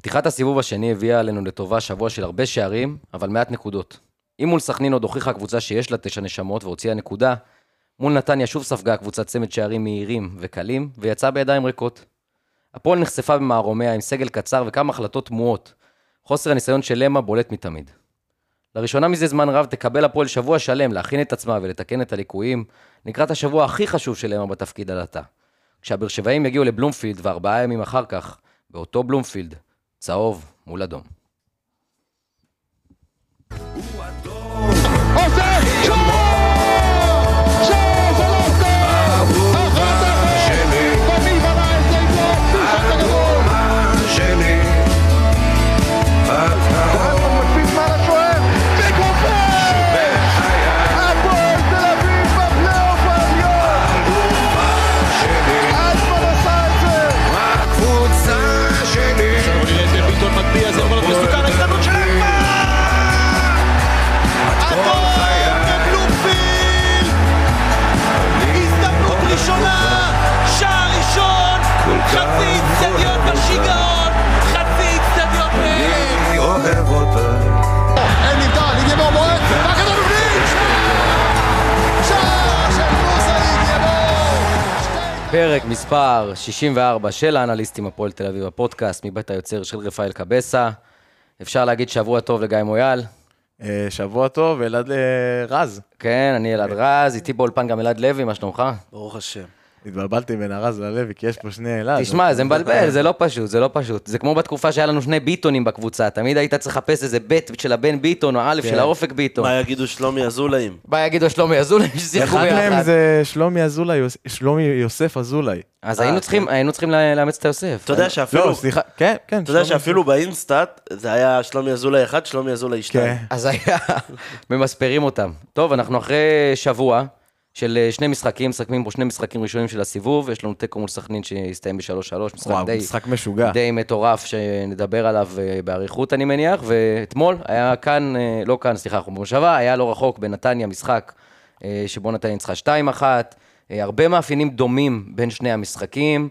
פתיחת הסיבוב השני הביאה עלינו לטובה שבוע של הרבה שערים, אבל מעט נקודות. אם מול סכנין עוד הוכיחה קבוצה שיש לה תשע נשמות והוציאה נקודה, מול נתניה שוב ספגה קבוצת צמד שערים מהירים וקלים, ויצאה בידיים ריקות. הפועל נחשפה במערומיה עם סגל קצר וכמה החלטות תמוהות. חוסר הניסיון של למה בולט מתמיד. לראשונה מזה זמן רב תקבל הפועל שבוע שלם להכין את עצמה ולתקן את הליקויים, לקראת השבוע הכי חשוב של למה בתפקיד על עתה. כשהבאר שבעים יגיעו לבלומפילד וארבעה ימים אחר כך, באותו בלומפילד, צהוב מול אדום. פרק מספר 64 של האנליסטים הפועל תל אביב, הפודקאסט מבית היוצר של רפאל קבסה. אפשר להגיד שבוע טוב לגיא מויאל. אה, שבוע טוב, אלעד אה, רז. כן, אני אלעד רז, איתי באולפן גם אלעד לוי, מה שלומך? ברוך השם. התבלבלתי בין הרז ללוי, כי יש פה שני אלעד. תשמע, זה מבלבל, זה לא פשוט, זה לא פשוט. זה כמו בתקופה שהיה לנו שני ביטונים בקבוצה, תמיד היית צריך לחפש איזה ב' של הבן ביטון, או א' של האופק ביטון. מה יגידו שלומי אזולאים? מה יגידו שלומי אזולאי ששיחקו אחד מהם. זה שלומי אזולאי, יוס- שלומי יוסף אזולאי. אז היינו צריכים- היינו צריכים לה- לאמץ את היוסף. אתה יודע שאפילו... לא, סליחה, כן, כן. אתה יודע שאפילו באינסטאט זה היה שלומי אזולאי 1, שלומי אזולאי 2. כן. אז היה, ממספרים אותם. טוב, אנחנו אחרי שבוע של אה, שני משחקים, מסכמים פה שני משחקים ראשונים של הסיבוב, יש לנו תיקו מול סכנין שהסתיים ב-3-3, משחק וואו, די, משחק משוגע. די מטורף שנדבר עליו אה, באריכות אני מניח, ואתמול היה כאן, אה, לא כאן, סליחה, אנחנו במושבה, היה לא רחוק בנתניה משחק שבו נתניה ניצחה 2-1, אה, הרבה מאפיינים דומים בין שני המשחקים.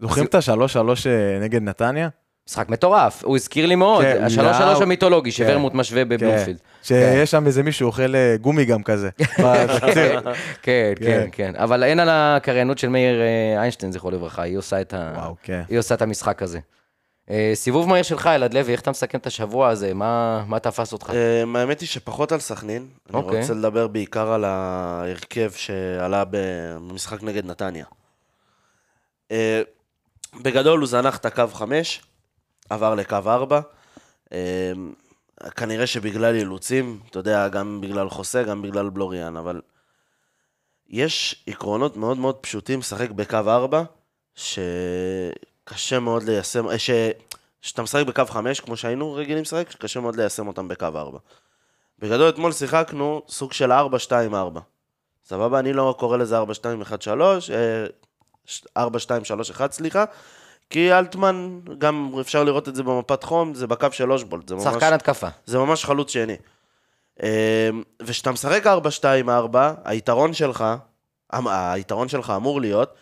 זוכרים את השלוש-שלוש אה, נגד נתניה? משחק מטורף, הוא הזכיר לי מאוד, כן, השלוש לאו- שלוש המיתולוגי כן. שוורמוט משווה בבלומפילד. כן. שיש שם איזה מישהו אוכל אה, גומי גם כזה. כן, כן, כן. כן. אבל אין על הקריינות של מאיר אה, איינשטיין, זכרו לברכה, היא עושה את ה- וואו, כן. היא עושה את המשחק הזה. אה, סיבוב מהיר שלך, אלעד לוי, איך אתה מסכם את השבוע הזה? מה מה תפס אותך? האמת היא שפחות על סכנין. אני אוקיי. רוצה לדבר בעיקר על ההרכב שעלה במשחק נגד נתניה. בגדול הוא זנח את הקו 5, עבר לקו 4. אה, כנראה שבגלל אילוצים, אתה יודע, גם בגלל חוסה, גם בגלל בלוריאן, אבל יש עקרונות מאוד מאוד פשוטים לשחק בקו 4, שקשה מאוד ליישם, אה, ש... שאתה משחק בקו 5, כמו שהיינו רגילים לשחק, שקשה מאוד ליישם אותם בקו 4. בגדול, אתמול שיחקנו סוג של 4-2-4. סבבה? אני לא קורא לזה 4-2-1-3, אה, 4-2-3-1, סליחה. כי אלטמן, גם אפשר לראות את זה במפת חום, זה בקו של אושבולט. זה ממש... שחקן התקפה. זה ממש חלוץ שני. אה, וכשאתה משחק 4-2-4, היתרון שלך, היתרון שלך אמור להיות,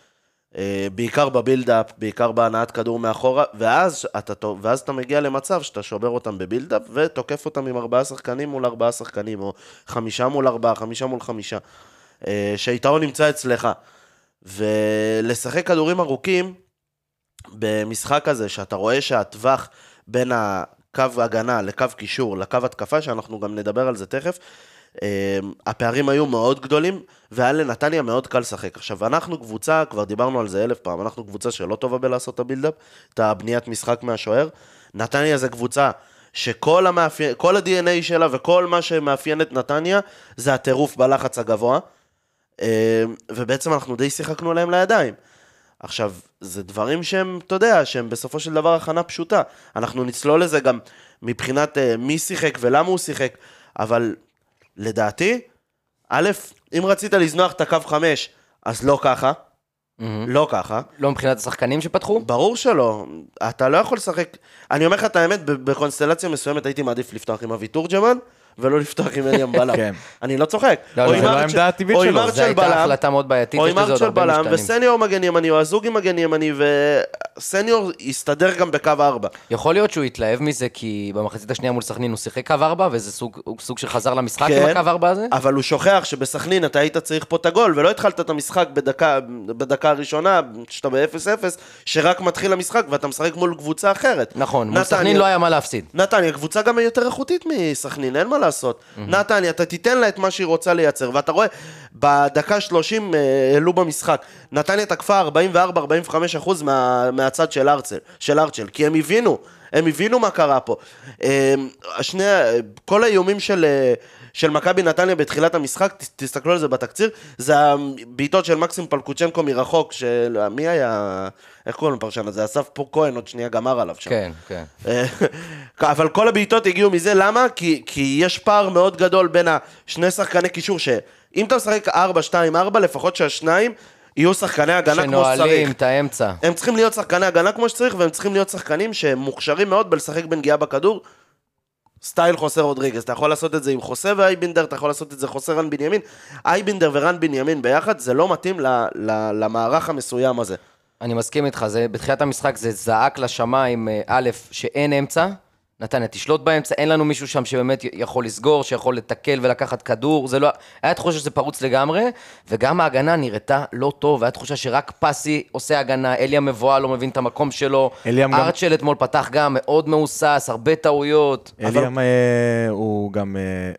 אה, בעיקר בבילדאפ, בעיקר בהנעת כדור מאחורה, ואז אתה, ואז אתה מגיע למצב שאתה שובר אותם בבילדאפ, ותוקף אותם עם ארבעה שחקנים מול ארבעה שחקנים, או חמישה מול ארבעה, חמישה מול חמישה. אה, שהיתרון נמצא אצלך. ולשחק כדורים ארוכים, במשחק הזה, שאתה רואה שהטווח בין הקו הגנה לקו קישור, לקו התקפה, שאנחנו גם נדבר על זה תכף, אה, הפערים היו מאוד גדולים, והיה לנתניה מאוד קל לשחק. עכשיו, אנחנו קבוצה, כבר דיברנו על זה אלף פעם, אנחנו קבוצה שלא טובה בלעשות את הבילדאפ, את הבניית משחק מהשוער. נתניה זה קבוצה שכל המאפיין, כל ה-DNA שלה וכל מה שמאפיין את נתניה, זה הטירוף בלחץ הגבוה. אה, ובעצם אנחנו די שיחקנו עליהם לידיים. עכשיו, זה דברים שהם, אתה יודע, שהם בסופו של דבר הכנה פשוטה. אנחנו נצלול לזה גם מבחינת uh, מי שיחק ולמה הוא שיחק, אבל לדעתי, א', אם רצית לזנוח את הקו 5, אז לא ככה, לא ככה. לא מבחינת השחקנים שפתחו? ברור שלא, אתה לא יכול לשחק, אני אומר לך את האמת, בקונסטלציה מסוימת הייתי מעדיף לפתוח עם אבי תורג'מן, ולא לפתוח עם אליאם בלם. כן. אני לא צוחק. לא, לא, זה לא העמדה הטבעית שלו. זו הייתה החלטה מאוד בעייתית, או עם ארצ'ל בלם. וסניור מגן ימני, או הזוג עם מגן ימני, וסניור יסתדר גם בקו ארבע. יכול להיות שהוא התלהב מזה, כי במחצית השנייה מול סכנין הוא שיחק קו ארבע, וזה סוג, סוג של חזר למשחק כן. עם הקו ארבע הזה? אבל הוא שוכח שבסכנין אתה היית צריך פה את הגול, ולא התחלת את המשחק בדקה, בדקה הראשונה, שאתה ב-0-0, שרק מתחיל המשחק ואתה משחק מול קבוצה אחרת. נכון, מול סכנין לא היה מה להפסיד. נתניה, קבוצה גם יותר איכותית מסכנין, אין מה לעשות. נתניה, אתה תיתן לה את מה שהיא רוצה לייצר, ואתה רואה, בדקה 30 אה, העלו במשחק. נתניה תקפה 44-45 אחוז מה, מהצד של ארצל, של ארצ'ל, כי הם הבינו, הם הבינו מה קרה פה. אה, השני, כל האיומים של... אה, של מכבי נתניה בתחילת המשחק, ת- תסתכלו על זה בתקציר, זה הבעיטות של מקסים פלקוצ'נקו מרחוק, של... מי היה... איך קוראים לפרשן הזה? אסף פה כהן עוד שנייה גמר עליו שם. כן, כן. אה, אבל כל הבעיטות הגיעו מזה, למה? כי, כי יש פער מאוד גדול בין השני שחקני קישור, שאם אתה משחק 4-2-4, לפחות שהשניים יהיו שחקני הגנה כמו שצריך. שנועלים את האמצע. הם צריכים להיות שחקני הגנה כמו שצריך, והם צריכים להיות שחקנים שהם מוכשרים מאוד בלשחק בנגיעה בכדור. סטייל חוסה רודריגז, אתה יכול לעשות את זה עם חוסה ואייבינדר, אתה יכול לעשות את זה חוסה רן בנימין. אייבינדר ורן בנימין ביחד, זה לא מתאים ל, ל, למערך המסוים הזה. אני מסכים איתך, זה, בתחילת המשחק זה זעק לשמיים, אה, א', שאין אמצע, נתניה תשלוט באמצע, אין לנו מישהו שם שבאמת יכול לסגור, שיכול לתקל ולקחת כדור, זה לא... היה תחושה שזה פרוץ לגמרי, וגם ההגנה נראתה לא טוב, היה תחושה שרק פסי עושה הגנה, אלי המבואה לא מבין את המקום שלו, אליאם גם- ארצ'ל אתמול פתח גם מאוד מהוסס, הרבה טעויות. אליאם, אה, הוא גם אה,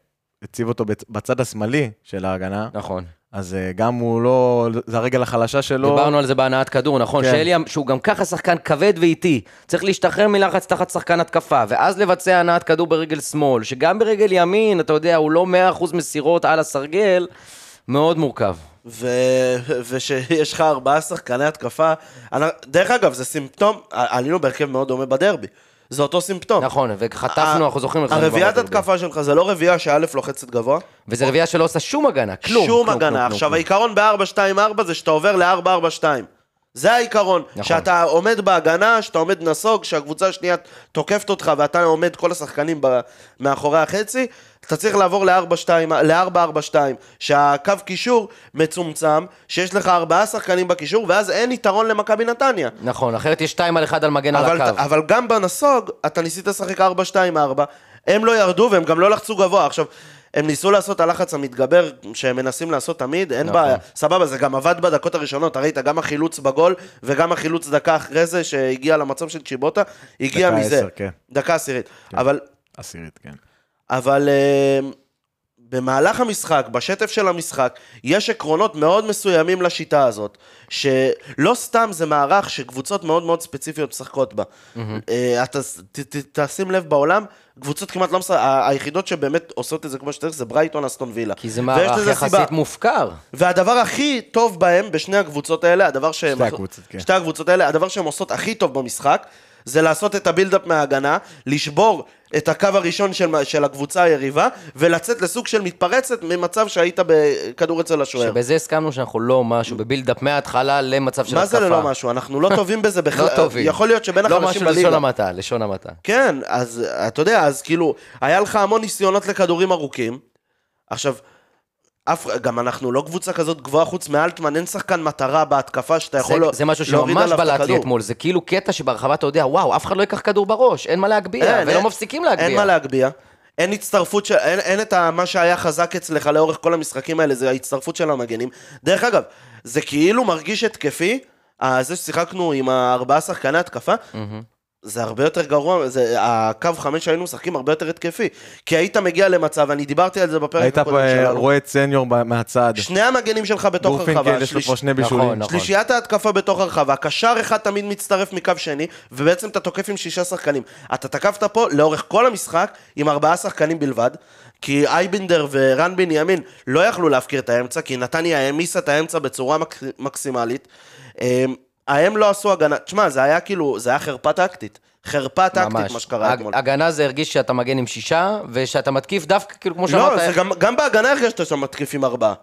הציב אותו בצ- בצד השמאלי של ההגנה, נכון. אז אה, גם הוא לא, זה הרגל החלשה שלו. דיברנו על זה בהנעת כדור, נכון? כן. שאליאם, שהוא גם ככה שחקן כבד ואיטי, צריך להשתחרר מלחץ תחת שחקן התקפה, ואז לבצע הנעת כדור ברגל שמאל, שגם ברגל ימין, אתה יודע, הוא לא 100% מסירות על הסרגל, מאוד מורכב. ו... ושיש לך ארבעה שחקני התקפה, אני- דרך אגב, זה סימפטום, עלינו בהרכב מאוד דומה בדרבי, זה אותו סימפטום. נכון, וחטפנו, אנחנו זוכרים... הרביעיית. התקפה שלך זה לא רביעייה שא' לוחצת גבוה, וזה רביעייה שלא עושה שום הגנה, כלום. שום הגנה. עכשיו. העיקרון ב-4-2-4 זה שאתה עובר ל-4-4-2. זה העיקרון, נכון. שאתה עומד בהגנה, שאתה עומד נסוג, שהקבוצה השנייה תוקפת אותך ואתה עומד כל השחקנים ב- מאחורי החצי, אתה צריך לעבור ל-4-4-2, שהקו קישור מצומצם, שיש לך ארבעה שחקנים בקישור, ואז אין יתרון למכבי נתניה. נכון, אחרת יש 2 על 1 על מגן על אבל, הקו. אבל גם בנסוג, אתה ניסית לשחק 4-2-4, הם לא ירדו והם גם לא לחצו גבוה. עכשיו, הם ניסו לעשות הלחץ המתגבר שהם מנסים לעשות תמיד, אין נכון. בעיה. סבבה, זה גם עבד בדקות הראשונות, ראית גם החילוץ בגול וגם החילוץ דקה אחרי זה שהגיע למצב של צ'יבוטה, הגיע דקה מזה. עשר, כן. דקה עשירית. אבל, עשירית, כן. אבל אה, במהלך המשחק, בשטף של המשחק, יש עקרונות מאוד מסוימים לשיטה הזאת, שלא סתם זה מערך שקבוצות מאוד מאוד ספציפיות משחקות בה. אה, אתה ת- ת- תשים לב בעולם, קבוצות כמעט לא משחקות, היחידות שבאמת עושות את זה כמו שצריך זה ברייטון, אסטון וילה. כי זה מערך יחסית סיבה. מופקר. והדבר הכי טוב בהם, בשני הקבוצות האלה, הדבר שהם... שתי הקבוצות, כן. שתי הקבוצות האלה, הדבר שהן עושות הכי טוב במשחק, זה לעשות את הבילדאפ מההגנה, לשבור את הקו הראשון של, של הקבוצה היריבה, ולצאת לסוג של מתפרצת ממצב שהיית בכדור אצל השוער. שבזה הסכמנו שאנחנו לא משהו בבילדאפ מההתחלה למצב של מה התקפה. זה ללא משהו? אנחנו לא טובים בזה בכלל. לא טובים. יכול להיות שבין לא החלשים משהו לשון בליגה. המעטה, לשון המעטה. כן, אז אתה יודע, אז כאילו, היה לך המון ניסיונות לכדורים ארוכים. עכשיו, אף, גם אנחנו לא קבוצה כזאת גבוהה חוץ מאלטמן, אין שחקן מטרה בהתקפה שאתה יכול זה, לא- זה משהו להוריד שממש עליו את בלט לי הכדור. אתמול, זה כאילו קטע שברחבה אתה יודע, וואו, אף אחד לא ייקח כדור בראש, אין מה להגביה, אין, ולא אין- מפסיקים להגביה. אין מה להגביה. אין הצטרפות של... אין, אין את ה, מה שהיה חזק אצלך לאורך כל המשחקים האלה, זה ההצטרפות של המגנים. דרך אגב, זה כאילו מרגיש התקפי, אה, זה ששיחקנו עם הארבעה שחקני התקפה, זה הרבה יותר גרוע, זה, הקו חמש שהיינו משחקים הרבה יותר התקפי. כי היית מגיע למצב, אני דיברתי על זה בפרק היית הקודם פה, שלנו. רואה את סניור מהצד. שני המגנים שלך בתוך הרחבה. גורפינקל, יש לו פה שני נכון, בישולים. נכון. שלישיית ההתקפה בתוך הרחבה, קשר אחד תמיד מצטרף מקו שני, ובעצם אתה תוקף עם שישה שחקנים. אתה תקפת פה לאורך כל המשחק עם ארבעה שחקנים בלבד, כי אייבינדר ורן בנימין לא יכלו להפקיר את האמצע, כי נתניה העמיסה את האמצע בצורה מק... מקסימלית. הם לא עשו הגנה, תשמע, זה היה כאילו, זה היה חרפה טקטית. חרפה טקטית ממש. מה שקרה הג- אתמול. הגנה זה הרגיש שאתה מגן עם שישה, ושאתה מתקיף דווקא, כאילו, כמו שאמרת, לא, זה גם, גם בהגנה הרגשת שאתה מתקיף עם ארבעה.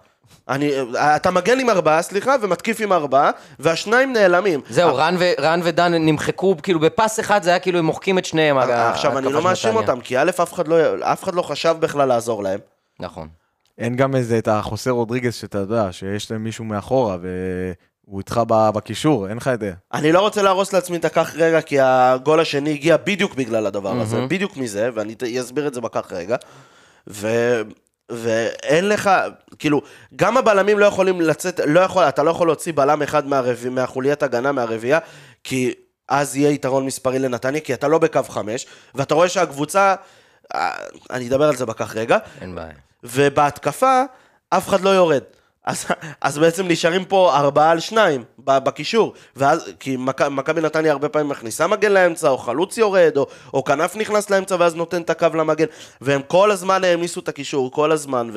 אני, אתה מגן עם ארבעה, סליחה, ומתקיף עם ארבעה, והשניים נעלמים. זהו, רן ו- רן ודן נמחקו, כאילו בפס אחד זה היה כאילו הם מוחקים את שניהם. אה, עכשיו, אני לא מאשים. אותם, כי א', אף אחד לא, אף אחד לא חשב בכלל לעזור להם. נכון. אין גם איזה את החוסה רודריגז שאתה יודע, שיש להם מישהו מאחורה והוא איתך בקישור, אין לך את זה. אני לא רוצה להרוס לעצמי את הכך רגע, כי הגול השני הגיע בדיוק בגלל הדבר הזה, בדיוק מזה, ואני אסביר את זה בכך רגע. ו... ואין לך, כאילו, גם הבלמים לא יכולים לצאת, לא יכול, אתה לא יכול להוציא בלם אחד מהרב... מהחוליית הגנה, מהרביעייה, כי אז יהיה יתרון מספרי לנתניה, כי אתה לא בקו חמש, ואתה רואה שהקבוצה, אה, אני אדבר על זה בכך רגע, אין בעיה. ובהתקפה אף אחד לא יורד. אז, אז בעצם נשארים פה ארבעה על שניים בקישור. ואז, כי מכ- מכבי נתניה הרבה פעמים מכניסה מגן לאמצע, או חלוץ יורד, או, או כנף נכנס לאמצע ואז נותן את הקו למגן. והם כל הזמן העמיסו את הקישור, כל הזמן,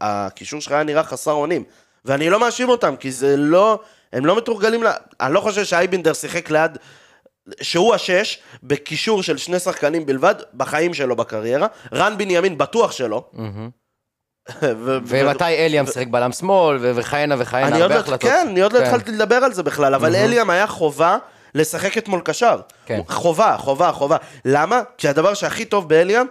והקישור שלך היה נראה חסר אונים. ואני לא מאשים אותם, כי זה לא, הם לא מתורגלים, ל... אני לא חושב שאייבינדר שיחק ליד... שהוא השש, בקישור של שני שחקנים בלבד, בחיים שלו בקריירה. רן בנימין בטוח שלא. ו- ומתי אליאם שיחק בלם שמאל, וכהנה וכהנה, הרבה לא, החלטות. כן, אני עוד לא כן. התחלתי לדבר על זה בכלל, אבל אליאם היה חובה לשחק אתמול קשר. כן. חובה, חובה, חובה. למה? כי הדבר שהכי טוב באליאם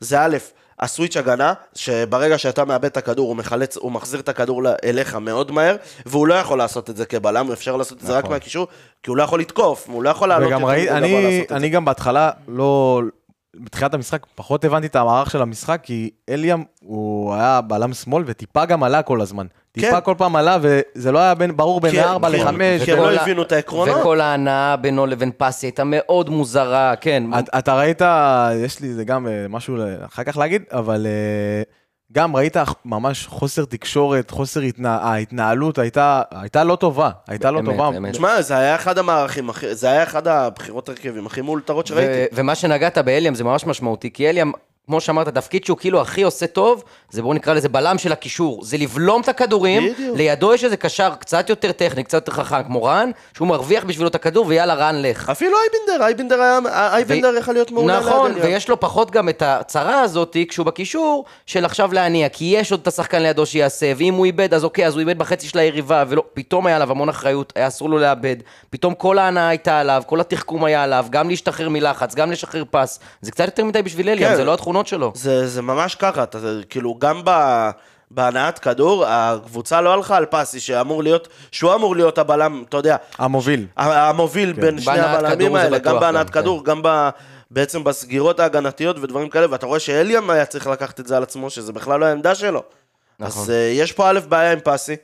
זה א', הסוויץ' הגנה, שברגע שאתה מאבד את הכדור, הוא מחלץ, הוא מחזיר את הכדור אליך מאוד מהר, והוא לא יכול לעשות את זה כבלם, אפשר לעשות את זה רק נכון. מהקישור, כי הוא לא יכול לתקוף, הוא לא יכול לעלות וגם יותר ראי, מדי גבוה אני, אני. גם בהתחלה לא... בתחילת המשחק פחות הבנתי את המערך של המשחק, כי אליאם הוא היה בלם שמאל וטיפה גם עלה כל הזמן. טיפה כן. כל פעם עלה, וזה לא היה בין, ברור בין כן, 4 כן. ל-5. כי הם לא הבינו את העקרונות. וכל ההנאה בינו לבין פסי הייתה מאוד מוזרה, כן. אתה ראית, יש לי זה גם אה, משהו אחר כך להגיד, אבל אה, גם ראית ממש חוסר תקשורת, חוסר התנה... ההתנהלות הייתה, הייתה לא טובה, הייתה לא אמת, טובה. אמת. תשמע, זה היה אחד המערכים, זה היה אחד הבחירות הרכבים הכי מאולתרות שראיתי. ו- ומה שנגעת באליאם זה ממש משמעותי, כי אליאם, כמו שאמרת, התפקיד שהוא כאילו הכי עושה טוב, זה בואו נקרא לזה בלם של הקישור. זה לבלום את הכדורים, בדיוק. לידו יש איזה קשר קצת יותר טכני, קצת יותר חכם, כמו רן, שהוא מרוויח בשבילו את הכדור, ויאללה, רן לך. אפילו אייבינדר, אייבינדר היה, אייבינדר יכול להיות מעולה נכון, ליד. ויש לו פחות גם את הצרה הזאת כשהוא בקישור, של עכשיו להניע, כי יש עוד את השחקן לידו שיעשה, ואם הוא איבד, אז אוקיי, אז הוא איבד בחצי של היריבה, ופתאום היה עליו המון אחריות, היה אסור לו לאבד, פתאום כל ההנאה הייתה עליו, כל התחכום היה עליו, גם להשתחרר מלחץ, גם לשחרר פס, זה קצת יותר מדי בשביל אליאם, כן. זה לא התכונות שלו. זה, זה ממש ככה, אתה, כאילו, גם ב, בהנעת כדור, הקבוצה לא הלכה על פסי, שאמור להיות, שהוא אמור להיות הבלם, אתה יודע, המוביל. המוביל בין שני הבלמים האלה, בטוח גם בהנעת גם, כדור, גם ב, בעצם בסגירות ההגנתיות ודברים כאלה, ואתה רואה שאליאם היה צריך לקחת את זה על עצמו, שזה בכלל לא העמדה שלו. נכון. אז uh, יש פה א', בעיה עם פסי,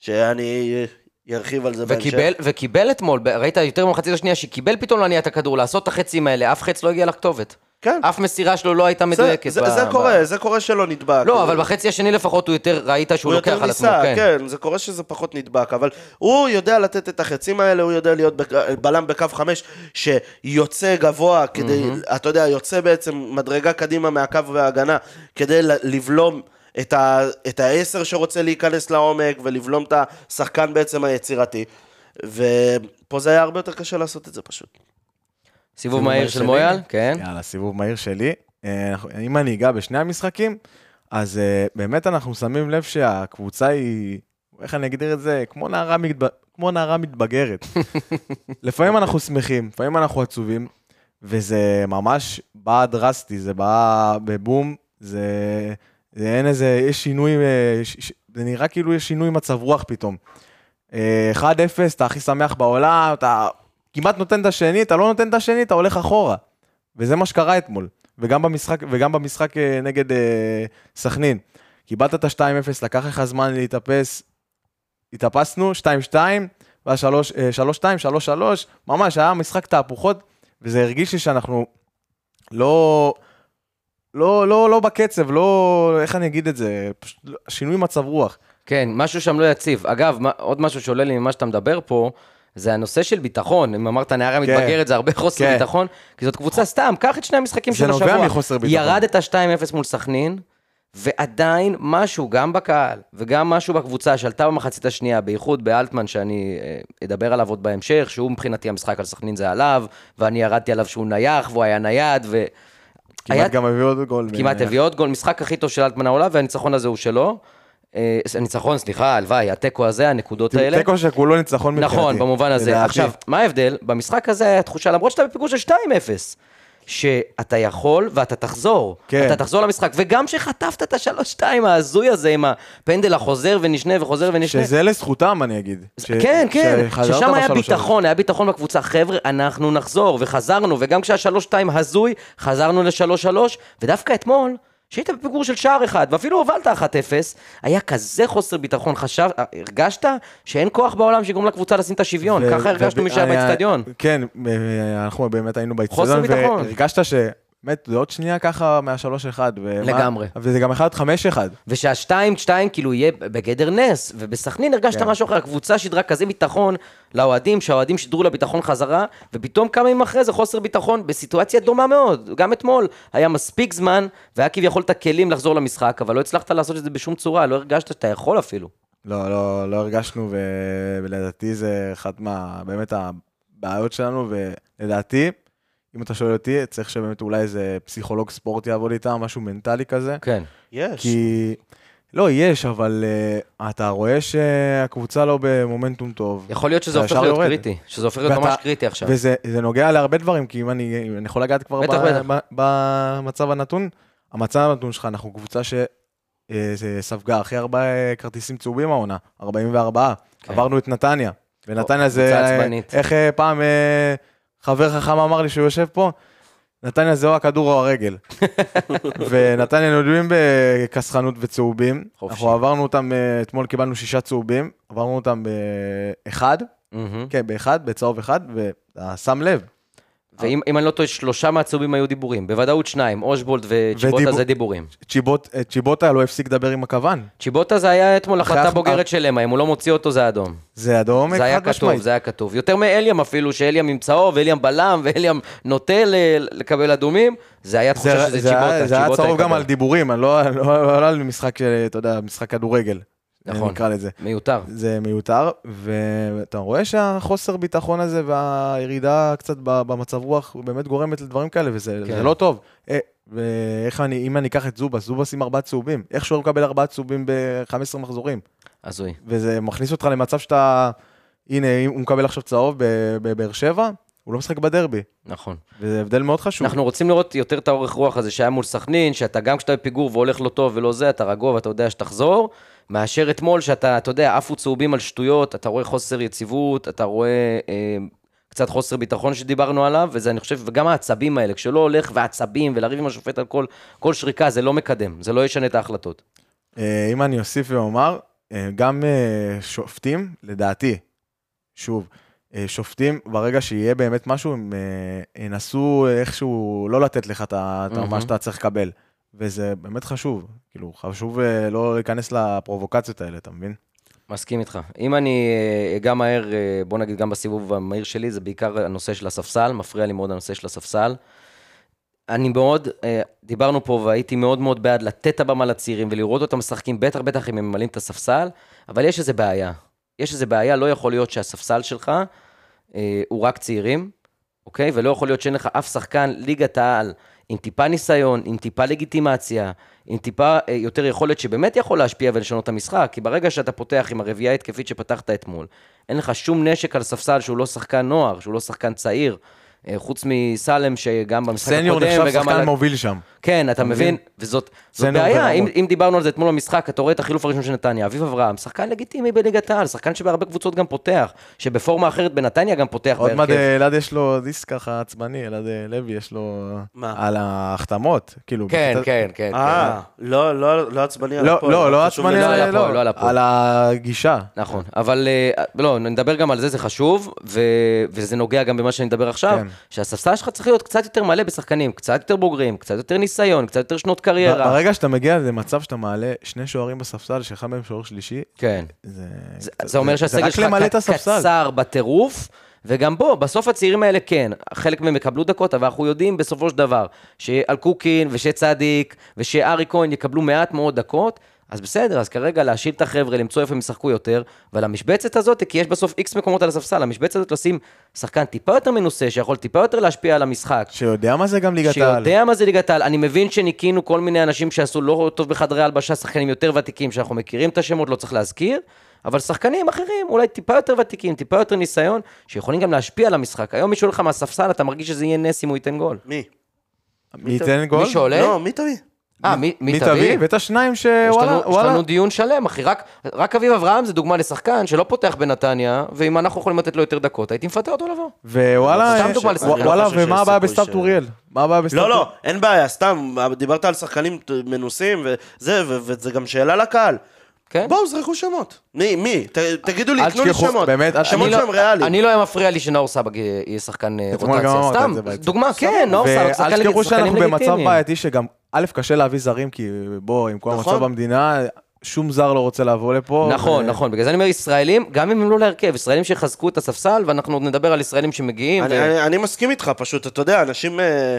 שאני ארחיב על זה בהמשך. וקיבל, וקיבל אתמול, ראית יותר במחצית השנייה, שקיבל פתאום להניע את הכדור, לעשות את החצים האלה, אף חץ לא הגיע לכתובת. כן. אף מסירה שלו לא הייתה זה, מדויקת. זה, ב- זה ב- קורה, זה קורה שלא נדבק. לא, אבל בחצי השני לפחות הוא יותר, ראית שהוא הוא לוקח יותר על עצמו, ניסה, כן. כן, זה קורה שזה פחות נדבק, אבל הוא יודע לתת את החצים האלה, הוא יודע להיות בק- בלם בקו חמש, שיוצא גבוה כדי, אתה יודע, יוצא בעצם מדרגה קדימה מהקו וההגנה, כדי לבלום את, ה, את העשר שרוצה להיכנס לעומק, ולבלום את השחקן בעצם היצירתי. ופה זה היה הרבה יותר קשה לעשות את זה פשוט. סיבוב מהיר של מויאל, כן. יאללה, סיבוב מהיר שלי. אה, אם אני אגע בשני המשחקים, אז אה, באמת אנחנו שמים לב שהקבוצה היא, איך אני אגדיר את זה? כמו נערה, מתב... כמו נערה מתבגרת. לפעמים אנחנו שמחים, לפעמים אנחנו עצובים, וזה ממש בא דרסטי, זה בא בבום, זה אין איזה, יש שינוי, אה. זה נראה כאילו יש שינוי מצב רוח פתאום. אה, 1-0, אתה הכי שמח בעולם, אתה כמעט נותן את השני, אתה לא נותן את השני, אתה הולך אחורה. וזה מה שקרה אתמול. וגם במשחק, וגם במשחק אה, נגד אה, סכנין. קיבלת את ה-2-0, לקח לך זמן להתאפס, התאפסנו, 2-2, ואז 3-2, 3-3, ממש היה משחק תהפוכות, וזה הרגיש לי שאנחנו לא, לא, לא, לא בקצב, לא, איך אני אגיד את זה, פשוט לא- שינוי מצב רוח. כן, משהו שם לא יציב. אגב, מה, עוד משהו שעולה לי ממה שאתה מדבר פה, זה הנושא של ביטחון. אם אמרת נערה מתבגרת, זה הרבה חוסר כן. ביטחון, כי זאת קבוצה סתם, קח את שני המשחקים זה של נובע השבוע. מחוסר ביטחון. ירדת 2-0 מול סכנין, ועדיין משהו, גם בקהל, וגם משהו בקבוצה שעלתה במחצית השנייה, בייחוד באלטמן, שאני אה, אדבר עליו עוד בהמשך, שהוא מבחינתי המשחק על סכנין זה עליו, ואני ירדתי עליו שהוא נייח, והוא היה נייד, ו... כמעט גם הביא עוד גול. כמעט הביא עוד גול, משחק הכי טוב של אלטמן העולה, והניצחון הזה הוא שלו. אה, ניצחון, סליחה, הלוואי, התיקו הזה, הנקודות האלה. תיקו שכולו ניצחון מבחינתי. נכון, במובן הזה. עכשיו, מה ההבדל? במשחק הזה היה תחושה, למרות שאתה בפיגור של 2-0, שאתה יכול ואתה תחזור. כן. אתה תחזור למשחק, וגם שחטפת את ה-3-2 ההזוי הזה עם הפנדל החוזר ונשנה וחוזר ונשנה. שזה לזכותם, אני אגיד. ש- כן, כן, ששם היה ביטחון, היה ביטחון בקבוצה. חבר'ה, אנחנו נחזור, וחזרנו, וגם כשהשלוש שתיים הזוי, חזרנו לשלוש שלוש, ודווקא אתמול, שהיית בפיגור של שער אחד, ואפילו הובלת 1-0, היה כזה חוסר ביטחון, חשב, הרגשת שאין כוח בעולם שיגרום לקבוצה לשים את השוויון, ו- ככה הרגשנו משעה אני- באצטדיון. כן, אנחנו באמת היינו חוסר באצטדיון, ביטחון. והרגשת ש... באמת, זה עוד שנייה ככה מהשלוש אחד. ומה- לגמרי. וזה גם להיות חמש אחד. ושהשתיים, שתיים, כאילו יהיה בגדר נס, ובסכנין הרגשת כן. משהו אחר, הקבוצה שידרה כזה ביטחון לאוהדים, שהאוהדים שידרו לה ביטחון חזרה, ופתאום כמה ימים אחרי זה חוסר ביטחון בסיטואציה דומה מאוד. גם אתמול היה מספיק זמן, והיה כביכול את הכלים לחזור למשחק, אבל לא הצלחת לעשות את זה בשום צורה, לא הרגשת שאתה יכול אפילו. לא, לא, לא הרגשנו, ולדעתי זה אחת מה... באמת הבעיות שלנו, ולדעתי, אם אתה שואל אותי, צריך שבאמת אולי איזה פסיכולוג ספורט יעבוד איתם, משהו מנטלי כזה. כן. יש. כי... לא, יש, אבל uh, אתה רואה שהקבוצה לא במומנטום טוב. יכול להיות שזה הופך להיות יורד. קריטי, שזה הופך להיות ואתה- ממש קריטי עכשיו. וזה זה נוגע להרבה דברים, כי אם אני, אם אני יכול לגעת כבר בטח, ב, בטח. ב, במצב הנתון, המצב הנתון שלך, אנחנו קבוצה שספגה הכי הרבה אה, כרטיסים צהובים העונה, 44. כן. עברנו את נתניה, ונתניה זה... קבוצה אה, עצבנית. איך אה, פעם אה, חבר חכם אמר לי שהוא יושב פה? נתניה זה או הכדור או הרגל. ונתניה נודעים בכסחנות וצהובים. חופשי. אנחנו עברנו אותם, אה, אתמול קיבלנו שישה צהובים, עברנו אותם באחד, מהמם. כן, באחד, בצהוב אחד, ואתה שם לב. ואם אם אני לא טועה, שלושה מהצהובים היו דיבורים. בוודאות שניים, אושבולד וצ'יבוטה זה דיבורים. אה, צ'יבוטה לא הפסיק לדבר עם הכוון. צ'יבוטה זה היה אתמול החלטה הח- בוגרת של אמה, אם הוא לא מוציא אותו זה אדום. זה אדום זה היה כתוב. זה היה כתוב. יותר מאליאם אפילו, שאליאם עם צהוב, ואליאם בלם, ואליאם נוטה ל- לקבל אדומים, זה היה תחושה זה, שזה צ'יבוטה, זה היה צהוב גם. על דיבורים, לא, לא, לא, לא על משחק, אתה יודע, משחק כדורגל. נכון. נקרא לזה. מיותר. זה מיותר, ואתה רואה שהחוסר ביטחון הזה והירידה קצת במצב רוח באמת גורמת לדברים כאלה, וזה כן. לא טוב. אה, ואיך אני, אם אני אקח את זובס, זובס עם ארבעה צהובים, איך שהוא מקבל ארבעה צהובים ב-15 מחזורים? הזוי. וזה מכניס אותך למצב שאתה, הנה, הוא מקבל עכשיו צהוב בבאר שבע, הוא לא משחק בדרבי, נכון. וזה הבדל מאוד חשוב. אנחנו רוצים לראות יותר את האורך רוח הזה שהיה מול סכנין, שאתה גם כשאתה בפיגור והולך לא טוב ולא זה, אתה רגוע ואתה יודע שתחזור, מאשר אתמול שאתה, אתה יודע, עפו צהובים על שטויות, אתה רואה חוסר יציבות, אתה רואה אה, קצת חוסר ביטחון שדיברנו עליו, וזה אני חושב, וגם העצבים האלה, כשלא הולך ועצבים ולריב עם השופט על כל, כל שריקה, זה לא מקדם, זה לא ישנה את ההחלטות. אה, אם אני אוסיף ואומר, אה, גם אה, שופטים, לדעתי, שוב, שופטים, ברגע שיהיה באמת משהו, הם ינסו איכשהו לא לתת לך את. מה שאתה צריך לקבל. וזה באמת חשוב, כאילו, חשוב אה, לא להיכנס לפרובוקציות האלה, אתה מבין? מסכים איתך. אם אני אה, אגע מהר, אה, בוא נגיד גם בסיבוב המהיר שלי, זה בעיקר הנושא של הספסל, מפריע לי מאוד הנושא של הספסל. אני מאוד, דיברנו פה והייתי מאוד מאוד בעד לתת את הבמה לצעירים ולראות אותם משחקים, בטח בטח אם הם ממלאים את הספסל, אבל יש איזה בעיה. יש איזה בעיה, לא יכול להיות שהספסל שלך אה, הוא רק צעירים, אוקיי? ולא יכול להיות שאין לך אף שחקן ליגת העל עם טיפה ניסיון, עם טיפה לגיטימציה, עם טיפה אה, יותר יכולת שבאמת יכול להשפיע ולשנות את המשחק, כי ברגע שאתה פותח עם הרביעייה ההתקפית שפתחת אתמול, אין לך שום נשק על ספסל שהוא לא שחקן נוער, שהוא לא שחקן צעיר, חוץ מסלם שגם במשחק סניור הקודם נחשב וגם שחקן על... מוביל שם. כן, אתה מבין? מבין? וזאת זאת סניור בעיה, אם. אם דיברנו על זה אתמול במשחק, אתה רואה את החילוף הראשון של נתניה, אביב אברהם, שחקן לגיטימי בליגת העל, שחקן שבהרבה קבוצות גם פותח, שבפורמה אחרת בנתניה גם פותח עוד מעט. אה, אלעד יש לו דיסק ככה עצבני, אלעד אה, לוי יש לו... מה? על ההחתמות, כאילו. כן, כן, כן. אה, לא, לא, לא עצבני על לא, הפועל. לא, לא לא על. הפועל, לא, לא על הפועל. על הגישה. נכון, אבל אה, לא, נדבר גם על זה, זה חשוב, ו... וזה נוגע גם במה שאני מדבר עכשיו, כן. שהספסל שלך צריך להיות קצת יותר מלא בשחקנים, קצת יותר בוגרים, קצת יותר ניסיון, קצת יותר שנות קריירה. ברגע שאתה מגיע למצב שאתה מעלה שני שוערים בספסל, שאחד מהם שוער שלישי, כן. זה... זה, זה אומר שהסגל שלך ק-. קצר בטירוף, וגם בוא, בסוף הצעירים האלה כן, חלק מהם יקבלו דקות, אבל אנחנו יודעים בסופו של דבר שאלקוקין ושצדיק ושארי כהן יקבלו מעט מאוד דקות, אז בסדר, אז כרגע להשאיל את החבר'ה, למצוא איפה הם ישחקו יותר, ועל המשבצת הזאת, כי יש בסוף איקס מקומות על הספסל, המשבצת הזאת לשים שחקן טיפה יותר מנוסה, שיכול טיפה יותר להשפיע על המשחק. שיודע מה זה גם ליגת העל. שיודע מה זה ליגת העל. אני מבין שניקינו כל מיני אנשים שעשו לא טוב בחדרי הלבשה, שחקנים יותר ותיקים, שאנחנו מכירים את השמות, לא צריך להזכיר, אבל שחקנים אחרים, אולי טיפה יותר ותיקים, טיפה יותר ניסיון, שיכולים גם להשפיע על המשחק. היום מישהו הולך לך מהספסל, אתה מרגיש שזה יהיה נס אם הוא ייתן גול. מי? מי ייתן גול? מי שעולה? לא, מי תביא? אה, מי מי מי תביא? תביא? ואת השניים שוואלה, לנו, יש וואלה. לנו דיון שלם, אחי. רק, רק אביב אברהם זה דוגמה לשחקן שלא פותח בנתניה, ואם אנחנו יכולים לתת לו יותר דקות, הייתי מפטר אותו לבוא. ווואלה, לשחקן. וואלה, לא ומה הבעיה בסתיו טוריאל? מה הבעיה בסתיו לא, טוריאל? לא, אין בעיה, סתם, דיברת על שחקנים מנוסים, וזה, ו- וזה גם שאלה לקהל. כן? בואו, זרקו שמות. מי, מי? ת- תגידו לי, תנו לי שמות. באמת, שמות לא- שהם ריאליים. אני לא היה מפריע לי שנאור סבג יהיה שחקן אה, רוטציה. סתם. דוגמה, כן, נאור סבג, שחקן ואל תשכחו שאנחנו שחקנים במצב לגיטימיים. בעייתי שגם, א', קשה להביא זרים, כי בוא, עם כל נכון. המצב במדינה, שום זר לא רוצה לבוא לפה. נכון, ו- נכון, בגלל זה אני אומר ישראלים, גם אם הם לא להרכב, ישראלים שיחזקו את הספסל, ואנחנו עוד נדבר על ישראלים שמגיעים. אני, ו- אני, אני מסכים איתך, פשוט, אתה יודע, אנשים אה,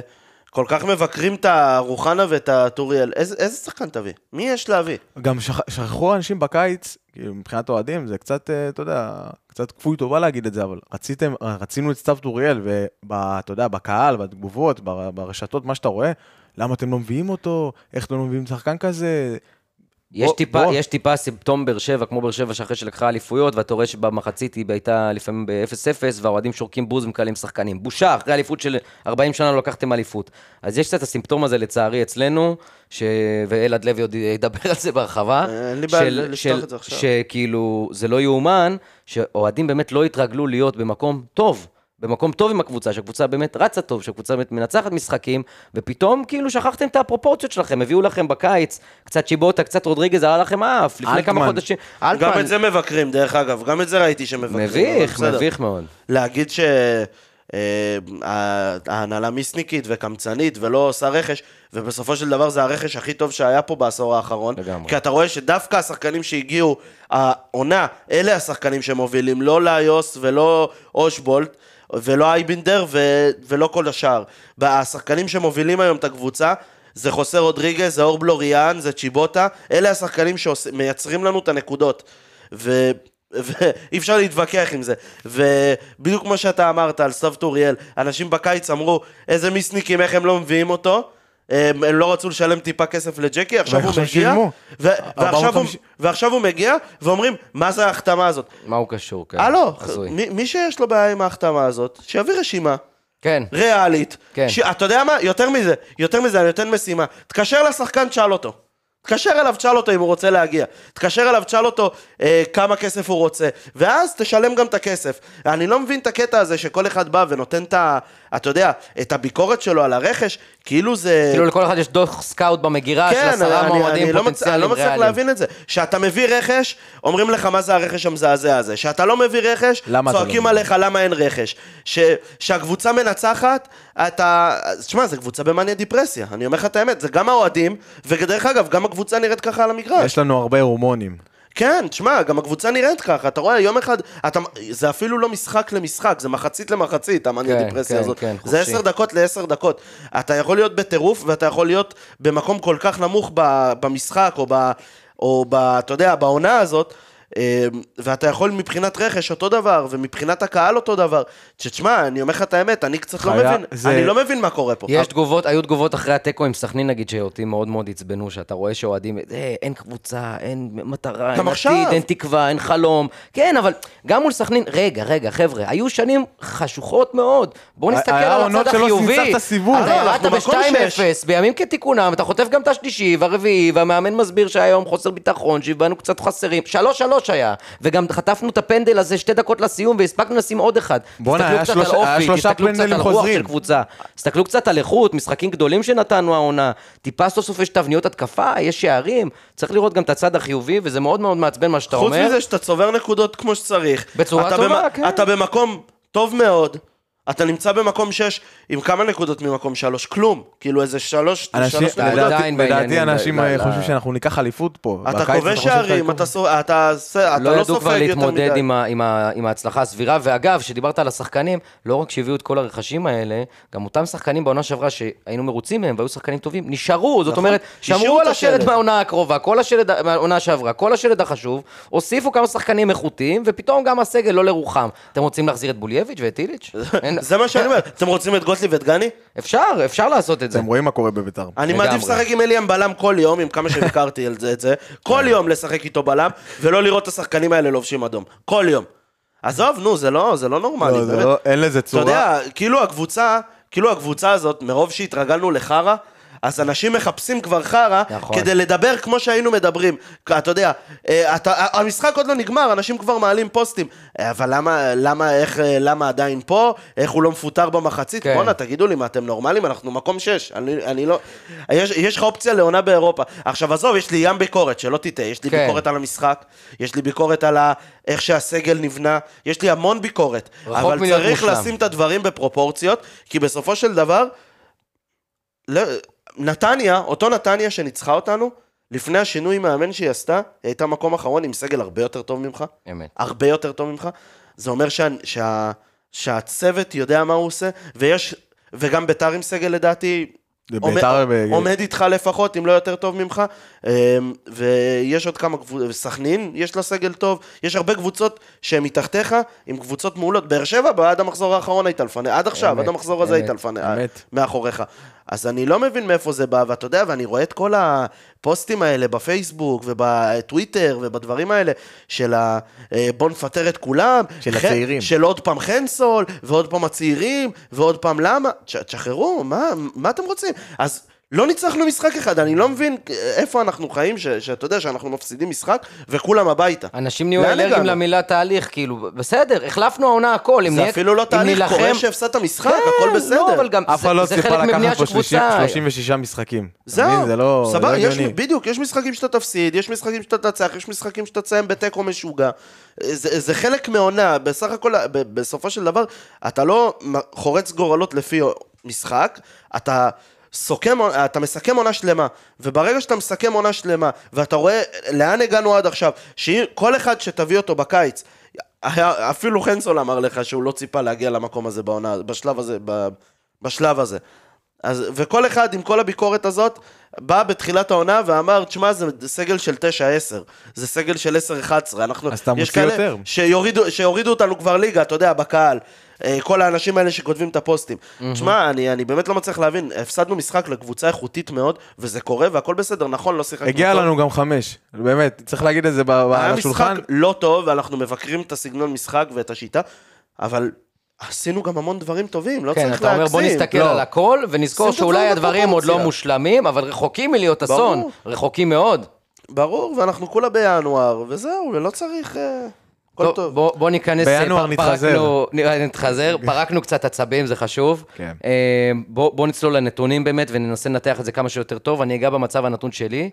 כל כך מבקרים את הרוחנה ואת הטוריאל. איזה, איזה שחקן תביא? מי יש להביא? גם שכ- שכחו אנשים בקיץ, כאילו, מבחינת אוהדים, זה קצת, אה, אתה יודע, קצת כפוי טובה להגיד את זה, אבל רציתם, רצינו את סתיו טוריאל, ואתה יודע, בקהל, בתגובות, בר- ברשתות, מה שאתה רואה, למה אתם לא מביאים אותו? איך אתם לא מביאים שחקן כזה? יש בוא- טיפה, בוא. יש טיפה סימפטום באר שבע, כמו באר שבע שאחרי שלקחה אליפויות, ואתה רואה שבמחצית היא הייתה לפעמים ב-0-0, והאוהדים שורקים בוז ומקללים שחקנים. בושה, אחרי אליפות של 40 שנה לא לקחתם אליפות. אז יש קצת הסימפטום הזה לצערי אצלנו, ש... ואלעד לוי עוד ידבר על זה בהרחבה. אין לי בעיה לפתוח את זה עכשיו. שכאילו, זה לא יאומן, שאוהדים באמת לא התרגלו להיות במקום טוב. במקום טוב עם הקבוצה, שהקבוצה באמת רצה טוב, שהקבוצה באמת מנצחת משחקים, ופתאום כאילו שכחתם את הפרופורציות שלכם, הביאו לכם בקיץ קצת שיבוטה, קצת רודריגז, עלה לכם אף, לפני כמה אלטמן. חודשים. גם אלטמן, את זה מבקרים, דרך אגב, גם את זה ראיתי שמבקרים. מביך. מביך מאוד. להגיד שההנהלה מיסניקית וקמצנית ולא עושה רכש, ובסופו של דבר זה הרכש הכי טוב שהיה פה בעשור האחרון. לגמרי. כי אתה רואה שדווקא השחקנים שהגיעו, העונה, אלה השחקנים שמובילים, לא לאיוס ולא אושבולט. ולא אייבינדר ו- ולא כל השאר. השחקנים שמובילים היום את הקבוצה זה חוסה רודריגז, זה אור בלוריאן, זה צ'יבוטה, אלה השחקנים שמייצרים לנו את הנקודות. ו... ואי אפשר להתווכח עם זה. ובדיוק כמו שאתה אמרת על סתיו טוריאל, אנשים בקיץ אמרו, איזה מיסניקים, איך הם לא מביאים אותו? הם, הם לא רצו לשלם טיפה כסף לג'קי, עכשיו הוא מגיע. ו- ועכשיו, הוא, 450. ועכשיו הוא מגיע, ואומרים, מה זה ההחתמה הזאת? מה הוא קשור? כן. הלו, הזוי. מי, מי שיש לו בעיה עם ההחתמה הזאת, שיביא רשימה. כן. ריאלית. כן. ש... אתה יודע מה? יותר מזה, יותר מזה, אני נותן משימה. תקשר לשחקן, תשאל אותו. תקשר אליו, תשאל אותו אם הוא רוצה להגיע. תקשר אליו, תשאל אותו אה, כמה כסף הוא רוצה, ואז תשלם גם את הכסף. אני לא מבין את הקטע הזה שכל אחד בא ונותן את ה... אתה יודע, את הביקורת שלו על הרכש, כאילו זה... כאילו לכל אחד יש דוח סקאוט במגירה של עשרה אני, מועמדים אני, לא מצ... אני פוטנציאליים לא מצליח ריאליים. להבין את זה. שאתה מביא רכש, אומרים לך מה זה הרכש המזעזע הזה. שאתה לא מביא רכש, לא צועקים מביא? עליך למה אין רכש. ש... שהקבוצה מנצחת, אתה... תשמע, זו קבוצה במאניה דיפרסיה. אני אומר לך את האמת, זה גם האוהדים, ודרך אגב, גם הקבוצה נראית ככה על המגרש. יש לנו הרבה הורמונים. כן, תשמע, גם הקבוצה נראית ככה, אתה רואה, יום אחד, אתה, זה אפילו לא משחק למשחק, זה מחצית למחצית, המאניה כן, דיפרסיה כן, הזאת. כן, זה. עשר דקות לעשר דקות. אתה יכול להיות בטירוף, ואתה יכול להיות במקום כל כך נמוך במשחק, או, ב, או ב, אתה יודע, בעונה הזאת, ואתה יכול מבחינת רכש אותו דבר, ומבחינת הקהל אותו דבר. שתשמע, אני אומר לך את האמת, אני קצת לא מבין, זה- אני לא מבין מה קורה פה. יש תגובות, היו תגובות אחרי התיקו עם סכנין נגיד, שאותי מאוד מאוד עצבנו, שאתה רואה שאוהדים, אה, אין קבוצה, אין מטרה, אין עכשיו. עתיד, אין תקווה, אין חלום. כן, אבל גם מול סכנין, רגע, רגע, חבר'ה, היו שנים חשוכות מאוד. בואו נסתכל היה על עונות הצד שלא החיובי. ניצחת סיבוב. אתה לא, ירדת אנחנו מקום ב-2-0, בימים כתיקונם, אתה חוטף גם את השלישי והרביעי, והמאמן מסביר שהיום חוסר ביטחון, שהבאנו קצת חסרים. 3-3 היה, וגם חטפנו את הפנדל הזה שתי דקות לסיום, והספקנו לשים עוד אחד. בואנה, תסתכלו היה על היה אופי, שלושה תסתכלו קצת פנדלים על רוח חוזרים. של קבוצה. תסתכלו קצת על איכות, משחקים גדולים שנתנו העונה. טיפה סוף סוף יש תבניות התקפה, יש שערים. צריך לראות גם את הצד החיובי, וזה מאוד מאוד מעצבן מה שאתה חוץ אומר. מזה שאתה צובר נקודות כמו שצריך. בצורה אתה טובה, במ- כן. אתה במקום טוב מאוד, אתה נמצא במקום 6 עם כמה נקודות ממקום 3? כלום. כאילו איזה 3 אנשים, שלוש אתה נקודות. לדעתי, אנשים אה, ל- חושבים שאנחנו ניקח אליפות פה. אתה כובש שערים. אתה ס- אתה אתה לא לא ידעו כבר סופג יותר להתמודד מדי. עם, ההצלחה הסבירה, ואגב, שדיברת על השחקנים, לא רק שהביאו את כל הרכשים האלה, גם אותם שחקנים בעונה שעברה שהיינו מרוצים מהם והיו שחקנים טובים, נשארו, זאת נכון. אומרת, שמרו על השלד השלד. מהעונה הקרובה, כל השלד מהעונה שעברה, כל השלד החשוב, הוסיפו כמה שחקנים איכותיים, ופתאום גם הסגל לא לרוחם. אתם רוצים להחזיר את בולייביץ' ואת איליץ'? אין- זה מה שאני אומר. אתם רוצים את גוטליב ואת גני? אפשר, אפשר לעשות את זה. אתם רואים מה קורה בביתר. אני. מעדיף לשחק עם אליאם בלם כל יום, עם כמה שביקרתי על זה, את זה, כל יום לשחק איתו בלם, ולא לראות את השחקנים האלה לובשים אדום. כל יום. עזוב, נו, זה לא, זה לא נורמלי, לא, זה באמת. לא- אין לזה אתה צורה. יודע, כאילו הקבוצה, כאילו הקבוצה הזאת, מרוב שהתרגלנו לחרא, אז אנשים מחפשים כבר חרא, נכון. כדי לדבר כמו שהיינו מדברים. אתה יודע, אה, אתה, המשחק עוד לא נגמר, אנשים כבר מעלים פוסטים. אה, אבל למה, למה, איך, אה, למה עדיין פה? איך הוא לא מפוטר במחצית? כן. בואנה, תגידו לי, מה, אתם נורמלים? אנחנו מקום שש. אני, אני לא... יש, יש לך אופציה לעונה באירופה. עכשיו, עזוב, יש לי ים ביקורת, שלא תטעה. יש לי כן. ביקורת על המשחק, יש לי ביקורת על ה... איך שהסגל נבנה, יש לי המון ביקורת. אבל צריך מושלם. לשים את הדברים בפרופורציות, כי בסופו של דבר, לא, נתניה, אותו נתניה שניצחה אותנו, לפני השינוי מאמן שהיא עשתה, היא הייתה מקום אחרון עם סגל הרבה יותר טוב ממך. אמת. הרבה יותר טוב ממך. זה אומר שה, שה, שהצוות יודע מה הוא עושה, ויש, וגם ביתר עם סגל לדעתי, ביתר עומד, איתך לפחות, אם לא יותר טוב ממך. אמ, ויש עוד כמה קבוצות, סכנין, יש לה סגל טוב, יש הרבה קבוצות שהן מתחתיך, עם קבוצות מעולות. באר שבע, עד המחזור האחרון הייתה לפני, עד עכשיו, עד המחזור הזה הייתה לפני, אמת. מאחוריך. אז אני לא מבין מאיפה זה בא, ואתה יודע, ואני רואה את כל הפוסטים האלה בפייסבוק ובטוויטר ובדברים האלה, של ה... אה, בוא נפטר את כולם. של חן- הצעירים. של עוד פעם חנסול, ועוד פעם הצעירים, ועוד פעם למה. תש- תשחררו, מה, מה אתם רוצים? אז... לא ניצחנו משחק אחד, אני לא מבין איפה אנחנו חיים, ש- שאתה יודע שאנחנו מפסידים משחק וכולם הביתה. אנשים נהיו אלרגיים הגענו? למילה תהליך, כאילו, בסדר, החלפנו העונה הכל, אם זה נהיה- אפילו לא תהליך, נילחם- קורה שהפסדת משחק, כן, הכל בסדר. לא, אבל גם זה- לא זה חלק מבנייה של פה 30 קבוצה. 36 משחקים. זהו, מבין? זה לא זה סבבה, לא יש. בדיוק, יש משחקים שאתה תפסיד, יש משחקים שאתה תנצח, יש משחקים שאתה תסיים בתיקו משוגע. זה, זה חלק מעונה, בסך הכל, ב- בסופו של דבר, אתה לא חורץ גורלות לפי משחק, אתה... סוכם, אתה מסכם עונה שלמה, וברגע שאתה מסכם עונה שלמה, ואתה רואה לאן הגענו עד עכשיו, שכל אחד שתביא אותו בקיץ, היה- אפילו חנסול אמר לך שהוא לא ציפה להגיע למקום הזה בעונה, בשלב הזה, ב- בשלב הזה. אז, וכל אחד עם כל הביקורת הזאת, בא בתחילת העונה ואמר, תשמע, זה סגל של 9-10, זה סגל של 10-11, אנחנו... אז אתה מוציא יותר. שיורידו, שיורידו אותנו כבר ליגה, אתה יודע, בקהל. אה, כל האנשים האלה שכותבים את הפוסטים. תשמע, אני, אני באמת לא מצליח להבין, הפסדנו משחק לקבוצה איכותית מאוד, וזה קורה והכל בסדר, נכון, לא שיחקנו הגיע. לנו גם חמש. באמת, צריך להגיד את זה ב- ב- היה על משחק השולחן. לא טוב, ואנחנו מבקרים את הסגנון משחק ואת השיטה, אבל עשינו גם המון דברים טובים, לא כן, צריך אתה אומר בוא להגזים. נסתכל לא. על הכל, ונזכור שאולי הדברים עוד לא. מושלמים, אבל רחוקים מלהיות אסון. רחוקים מאוד. ברור, ואנחנו כולה בינואר, וזהו, ולא צריך... אה, הכל טוב, טוב. בוא, בוא ניכנס... בינואר פר- נתחזר. פרקנו- נתחזר, פרקנו קצת עצבים, זה חשוב. כן. אה, בוא, בוא נצלול לנתונים באמת, וננסה לנתח את זה כמה שיותר טוב. אני אגע במצב הנתון שלי.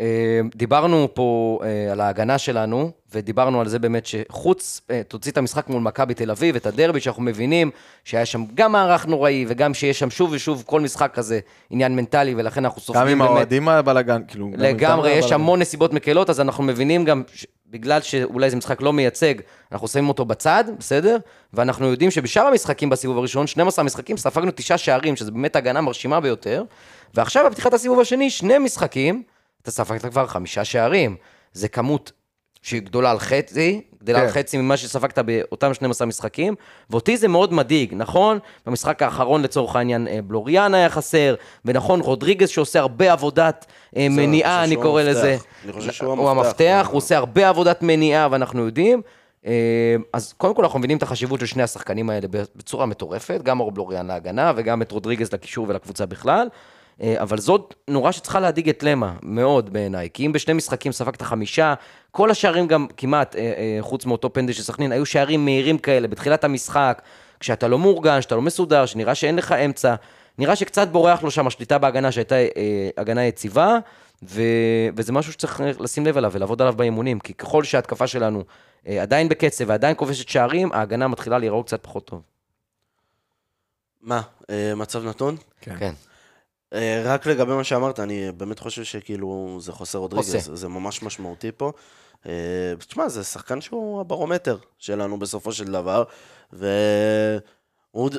אה, דיברנו פה אה, על ההגנה שלנו, ודיברנו על זה באמת שחוץ, אה, תוציא את המשחק מול מכבי תל אביב, את הדרבי, שאנחנו מבינים שהיה שם גם מערך נוראי, וגם שיש שם שוב ושוב כל משחק כזה עניין מנטלי, ולכן אנחנו סופגים גם באמת... עם האוהדים הבלאגן, כאילו. גם לגמרי, יש. המון נסיבות מקלות, אז אנחנו מבינים גם. בגלל שאולי זה משחק לא מייצג, אנחנו שמים אותו בצד, בסדר? ואנחנו יודעים שבשאר המשחקים בסיבוב הראשון, 12 משחקים, ספגנו תשעה שערים, שזה באמת הגנה מרשימה ביותר, ועכשיו בפתיחת הסיבוב השני, שני משחקים, אתה ספגת כבר חמישה שערים. זה כמות שהיא גדולה על חצי, גדלה כן. על חצי ממה שספגת באותם 12 משחקים, ואותי זה מאוד מדאיג, נכון? במשחק האחרון לצורך העניין אה, בלוריאן היה חסר, ונכון, רודריגז שעושה הרבה עבודת אה, מניעה, אני אני קורא המפתח. לזה. אני חושב שהוא הוא המפתח. המפתח, הוא עושה הרבה עבודת מניעה, ואנחנו יודעים. אה, אז קודם כל אנחנו מבינים את החשיבות של שני השחקנים האלה בצורה מטורפת, גם אור בלוריאן להגנה וגם את רודריגז לקישור ולקבוצה בכלל. אה, אבל זאת נורה שצריכה להדאיג את למה, מאוד בעיניי. כי אם בשני משחקים ספגת חמישה, כל השערים גם כמעט, אה, אה, חוץ מאותו פנדל של סכנין, היו שערים מהירים כאלה בתחילת המשחק, כשאתה לא מאורגן, שאתה לא מסודר, שנראה שאין לך אמצע. נראה שקצת בורח לו שם השליטה בהגנה, שהייתה אה, הגנה יציבה, ו... וזה משהו שצריך לשים לב אליו ולעבוד עליו באימונים, כי ככל שההתקפה שלנו אה, עדיין בקצב ועדיין כובשת שערים, ההגנה מתחילה להיראות קצת פחות טוב. מה, אה, מצב נתון? כן. אה, רק לגבי מה שאמרת, אני באמת חושב שכאילו זה חוסר רודריגז, חוסה. זה ממש משמעותי פה. אה, תשמע, זה שחקן שהוא הברומטר שלנו בסופו של דבר, והוא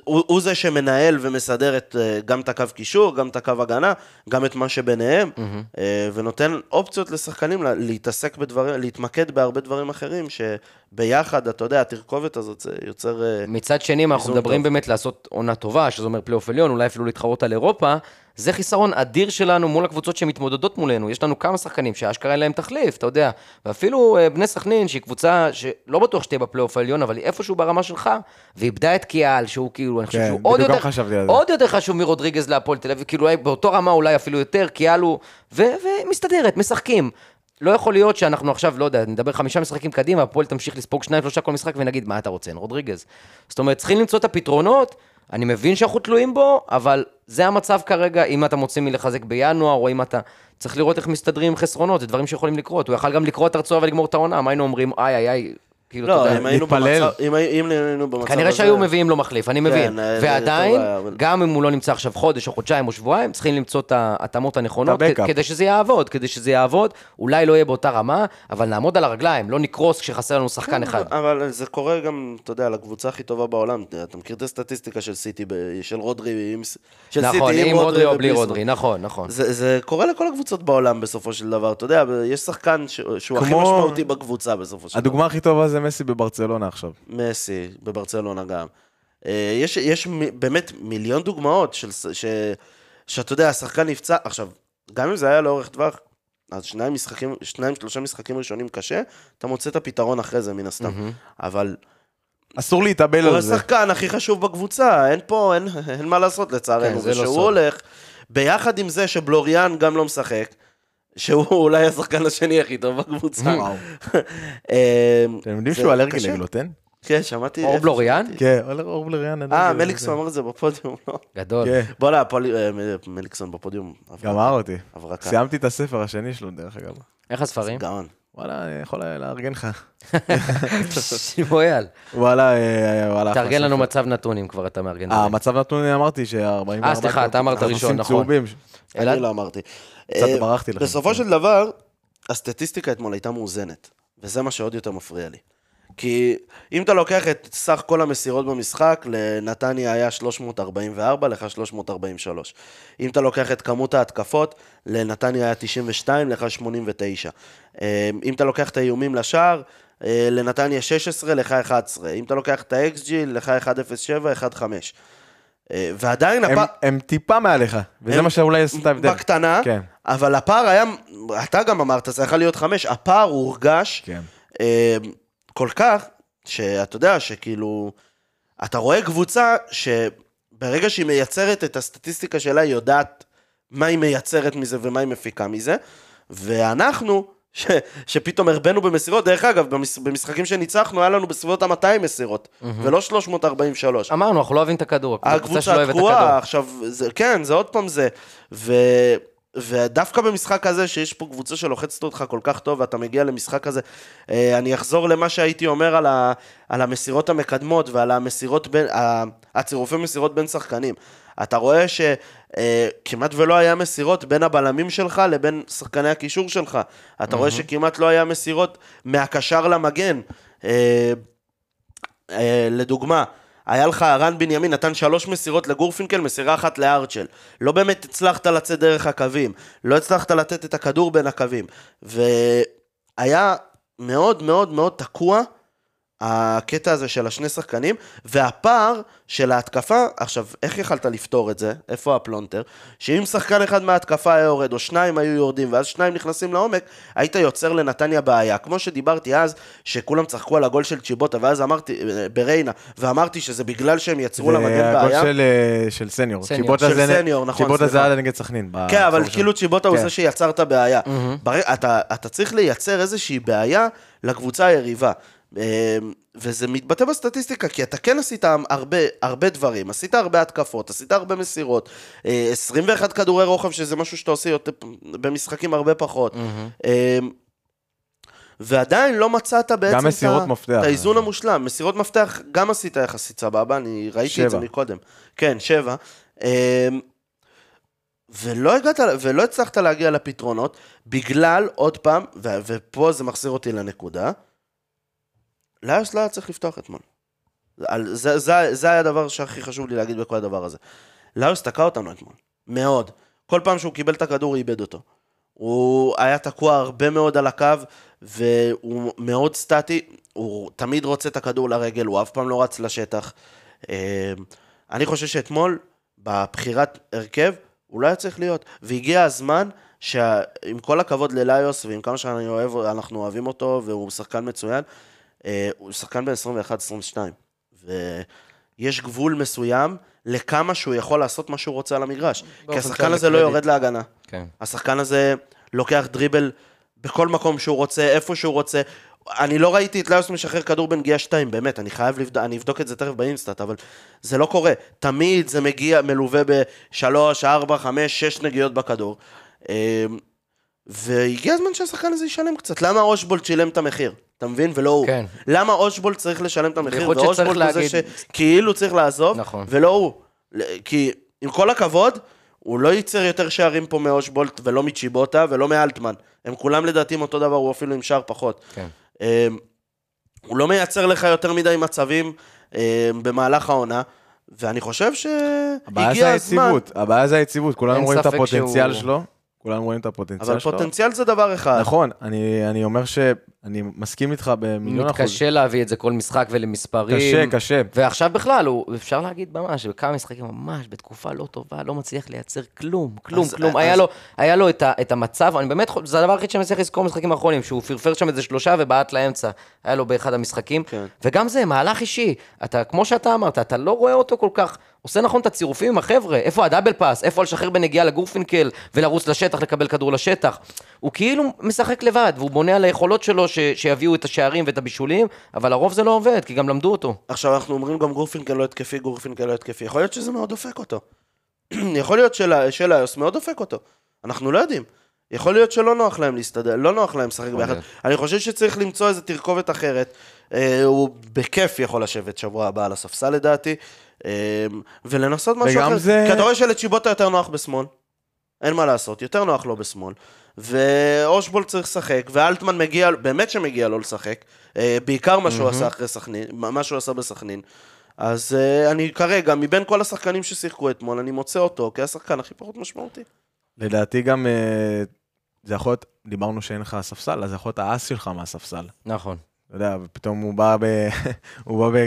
הוא, הוא זה שמנהל ומסדר את, אה, גם את הקו קישור, גם את הקו הגנה, גם את מה שביניהם, אה, ונותן אופציות לשחקנים לה- להתעסק בדברים, להתמקד בהרבה דברים אחרים, שביחד, אתה יודע, התרכובת הזאת זה יוצר... אה, מצד שני, אנחנו מדברים טוב. באמת לעשות עונה טובה, שזה אומר פלייאוף עליון, אולי אפילו להתחרות על אירופה, זה חיסרון אדיר שלנו מול הקבוצות שמתמודדות מולנו. יש לנו כמה שחקנים שאשכרה אין להם תחליף, אתה יודע. ואפילו אה, בני סכנין, שהיא קבוצה שלא בטוח שתהיה בפלייאוף העליון, אבל היא איפשהו ברמה שלך, ואיבדה את קיאל, שהוא כאילו, אני חושב כן, שהוא עוד יותר. עוד יותר חשוב מרודריגז להפועל תל אביב, כאילו אולי באותו רמה אולי אפילו יותר, קיאל הוא... ו- ומסתדרת, משחקים. לא יכול להיות שאנחנו עכשיו, לא יודע, נדבר חמישה משחקים קדימה, הפועל תמשיך לספוג שניים, שלושה כל משחק ונגיד, מה אתה רוצה, רודריגז. זאת אומרת, צריכים למצוא את הפתרונות, אני מבין שאנחנו תלויים בו, אבל זה המצב כרגע, אם אתה מוצא מלחזק בינואר, או אם אתה... צריך לראות איך מסתדרים עם חסרונות, זה דברים שיכולים לקרות. הוא יכל גם לקרוא את הרצועה ולגמור את העונה, מה היינו אומרים, איי איי איי, כאילו, אתה לא, יודע. אם היינו להתפלל. במצב, אם הי- אם היינו במצב הזה... כנראה שהיו מביאים לו מחליף, אני מבין. כן, זה ועדיין, גם אם הוא לא נמצא עכשיו חודש או חודשיים או שבועיים, צריכים למצוא את ההתאמות הנכונות. כדי שזה יעבוד, כדי שזה יעבוד. אולי לא יהיה באותה רמה, אבל נעמוד על הרגליים, לא נקרוס כשחסר לנו שחקן אחד. אבל זה קורה גם, אתה יודע, לקבוצה הכי טובה בעולם. אתה מכיר את הסטטיסטיקה של סיטי, ב- של רודרי, עם- של נכון, סיטי עם רודרי או בלי רודרי, נכון, נכון. זה, זה קורה לכל הקבוצות בעולם בסופו של דבר, אתה יודע, יש שחקן ש... שהוא הכי כמו- משמעותי בקבוצה בסופו של דבר. הדוגמה הכי טובה זה מסי בברצלונה עכשיו. מסי, בברצלונה גם. אה, יש, יש באמת מיליון דוגמאות של, ש, שאתה יודע, השחקן נפצע, עכשיו, גם אם זה היה לאורך טווח, אז שניים משחקים, שניים, שלושה משחקים ראשונים קשה, אתה מוצא את הפתרון אחרי זה מן הסתם. אבל אסור להתאבל הוא על זה. השחקן הכי חשוב בקבוצה, אין פה, אין, אין מה לעשות כן, לצערנו. זה לא ושהוא סוד. הולך, ביחד עם זה שבלוריאן גם לא משחק, שהוא אולי השחקן השני הכי טוב בקבוצה. וואו. אה, אתם יודעים שהוא אלרגי. לגלוטן? כן, שמעתי. אור בלוריאן? כן, אור. אלרגי אה. מליקסון אמר את זה בפודיום, לא? גדול. כן, בוא'נה, אה, מליקסון בפודיום. גמר אותי. סיימתי את הספר השני שלו, דרך אגב. איך הספרים? גאון. וואלה, אני יכול לארגן לך. שמואל, וואלה, אה, וואלה. אחלה תארגן לנו. מצב נתון אם כבר אתה מארגן. אה, דברים. מצב נתון, אני אמרתי ש-44... אה, סליחה, אתה אמרת ראשון, נכון. צהובים. אלעד? אני לא אמרתי. קצת אה, ברחתי לך. בסופו של דבר, הסטטיסטיקה אתמול הייתה מאוזנת, וזה מה שעוד יותר מפריע לי. כי אם אתה לוקח את סך כל המסירות במשחק, לנתניה היה 344, לך 343. אם אתה לוקח את כמות ההתקפות, לנתניה היה 92, לך 89. אה, אם אתה לוקח את האיומים לשער, אה, לנתניה 16, לך 11. אם אתה לוקח את ה-XG, לך 107, 15. אה, ועדיין הם- הפער... הם טיפה מעליך, וזה הם- מה שאולי יעשה את ההבדל. בקטנה, כן. אבל הפער היה, אתה גם אמרת, זה יכול להיות חמש, הפער הורגש כן. אה, כל כך, שאתה יודע, שכאילו, אתה רואה קבוצה שברגע שהיא מייצרת את הסטטיסטיקה שלה, היא יודעת מה היא מייצרת מזה ומה היא מפיקה מזה, ואנחנו, ש, שפתאום הרבנו במסירות, דרך אגב, במש, במשחקים שניצחנו, היה לנו בסביבות ה-200 מסירות, ולא 343. אמרנו, אנחנו לא אוהבים את הכדור. הקבוצה שלא אוהבת את תקועה, הכדור. עכשיו, זה, כן, זה עוד פעם זה. ו, ודווקא במשחק הזה, שיש פה קבוצה שלוחצת אותך כל כך טוב, ואתה מגיע למשחק הזה, אה, אני אחזור למה שהייתי אומר על, ה, על המסירות המקדמות ועל המסירות בין, הצירופי מסירות בין שחקנים. אתה רואה שכמעט ולא היה מסירות בין הבלמים שלך לבין שחקני הקישור שלך. אתה רואה שכמעט לא היה מסירות מהקשר למגן. אה, אה, לדוגמה, היה לך רן בנימין, נתן שלוש מסירות לגורפינקל, מסירה אחת לארצ'ל. לא באמת הצלחת לצאת דרך הקווים, לא הצלחת לתת את הכדור בין הקווים. והיה מאוד מאוד מאוד תקוע הקטע הזה של השני שחקנים, והפער של ההתקפה, עכשיו, איך יכלת לפתור את זה? איפה הפלונטר? שאם שחקן אחד מההתקפה היה יורד, או שניים היו יורדים, ואז שניים נכנסים לעומק, היית יוצר לנתניה בעיה. כמו שדיברתי אז, שכולם צחקו על הגול של צ'יבוטה, ואז אמרתי, אה, בריינה, ואמרתי שזה בגלל שהם יצרו למגן זה הגול בעיה. של, אה, של סניור. סניור. צ'יבוטה של זה סניור, נכון, צ'יבוטה זה. היה נגד סכנין. כן, אבל כאילו צ'יבוטה הוא כן. זה שיצר את הבעיה. ברגע- אתה, אתה צריך לייצר איזושהי בעיה לקבוצה היריבה. אה, וזה מתבטא בסטטיסטיקה, כי אתה כן עשית הרבה, הרבה דברים, עשית הרבה התקפות, עשית הרבה מסירות, אה, 21 כדורי רוחב, שזה משהו שאתה עושה יותר, במשחקים הרבה פחות. אה, ועדיין לא מצאת בעצם את, מפתח. את האיזון המושלם. מסירות מפתח גם עשית יחסית סבבה, אני ראיתי את זה שבע. מקודם. כן, שבע. אמ, ולא הגעת, ולא הצלחת להגיע לפתרונות, בגלל, עוד פעם, ופה זה מחזיר אותי לנקודה, לאיוס לא היה צריך לפתוח אתמול. זה, זה, זה היה הדבר שהכי חשוב לי להגיד בכל הדבר הזה. לאיוס תקע אותנו אתמול, מאוד. כל פעם שהוא קיבל את הכדור, הוא איבד אותו. הוא היה תקוע הרבה מאוד על הקו, והוא מאוד סטטי, הוא תמיד רוצה את הכדור לרגל, הוא אף פעם לא רץ לשטח. אה, אני חושב שאתמול, בבחירת הרכב, הוא לא היה צריך להיות. והגיע הזמן שעם כל הכבוד לליוס, ועם כמה שאנחנו אוהבים אותו, והוא שחקן מצוין, הוא שחקן ב-21-22. ויש גבול מסוים לכמה שהוא יכול לעשות מה שהוא רוצה על המגרש. כי השחקן הזה לא. יורד להגנה. כן. השחקן הזה לוקח דריבל בכל מקום שהוא רוצה, איפה שהוא רוצה. אני לא ראיתי את ליוס משחרר כדור בנגיעה 2, באמת, אני חייב לבדוק, אני אבדוק את זה תכף באינסטאט, אבל זה לא קורה. תמיד זה מגיע מלווה בשלוש, ארבע, חמש, שש נגיעות בכדור. אמ, והגיע הזמן שהשחקן הזה ישלם קצת. למה אושבולט שילם את המחיר? אתה מבין? ולא הוא. כן. למה אושבולט צריך לשלם את המחיר? ואושבולט הוא זה להגיד- שכאילו צריך לעזוב, נכון. ולא הוא. כי עם כל הכבוד, הוא לא ייצר יותר שערים פה מאושבולט ולא מצ'יבוטה ולא מאלטמן. הם כולם לדעתי עם אותו דבר, הוא אפילו עם שער פחות. כן. אמ, הוא לא מייצר לך יותר מדי מצבים אמ, במהלך העונה, ואני חושב הבעיה זה שהגיע הזמן. היציבות, הבעיה זה היציבות, כולנו רואים את הפוטנציאל שהוא- שלו, כולנו רואים את הפוטנציאל אבל שלו. פוטנציאל זה דבר אחד. נכון, אני אני אומר שאני מסכים איתך במיליון אחוז. מתקשה להביא את זה כל משחק ולמספרים. קשה, קשה. ועכשיו בכלל, הוא, אפשר להגיד ממש, בכמה משחקים ממש, בתקופה לא טובה, לא מצליח לייצר כלום, כלום, אז- כלום. אז- היה לו, היה לו את, ה, את המצב, אני באמת, זה הדבר היחיד שאני מצליח לזכור במשחקים האחרונים, שהוא פרפר שם איזה שלושה ובעט לאמצע. היה לו באחד המשחקים. כן. וגם זה, מהלך אישי. אתה, כמו שאתה אמרת, אתה לא רואה אותו כל כך, עושה נכון את הצירופים עם החבר'ה, איפה ה double pass, איפה לשחרר בנגיעה לגורפינקל ולרוץ לשטח, לקבל כדור לשטח. הוא כאילו משחק לבד, והוא בונה על היכולות שלו ש, שיביאו את השערים ואת הבישולים, אבל לרוב זה לא עובד, כי גם למדו אותו. עכשיו אנחנו אומרים גם גורפינקל לא התקפי, גורפינקל לא התקפי. יכול להיות שזה מאוד דופק אותו. יכול להיות של- של איוס מאוד דופק אותו. אנחנו לא יודעים. יכול להיות שלא נוח להם להסתדר, לא נוח להם לשחק ביחד. להיות. אני חושב שצריך למצוא איזה תרכובת אחרת. אה, הוא בכיף יכול לשבת שבוע הבא על הספסל לדעתי, אה, ולנסות משהו אחר. זה- כי אתה רואה שלצ'יבוטה יותר נוח בשמאל. אין מה לעשות, יותר נוח לו בשמאל. ואושבולט צריך לשחק, ואלטמן מגיע, באמת שמגיע לו לשחק. אה, בעיקר מה שהוא עשה אחרי סכנין, מה שהוא עשה בסכנין. אז אה, אני כרגע, מבין כל השחקנים ששיחקו אתמול, אני מוצא אותו כשחקן הכי פחות משמעותי. לדעתי גם, אה, זה יכול להיות, דיברנו שאין לך ספסל, אז זה יכול להיות האס שלך מהספסל. נכון. אתה יודע, ופתאום הוא בא ב... הוא בא ב...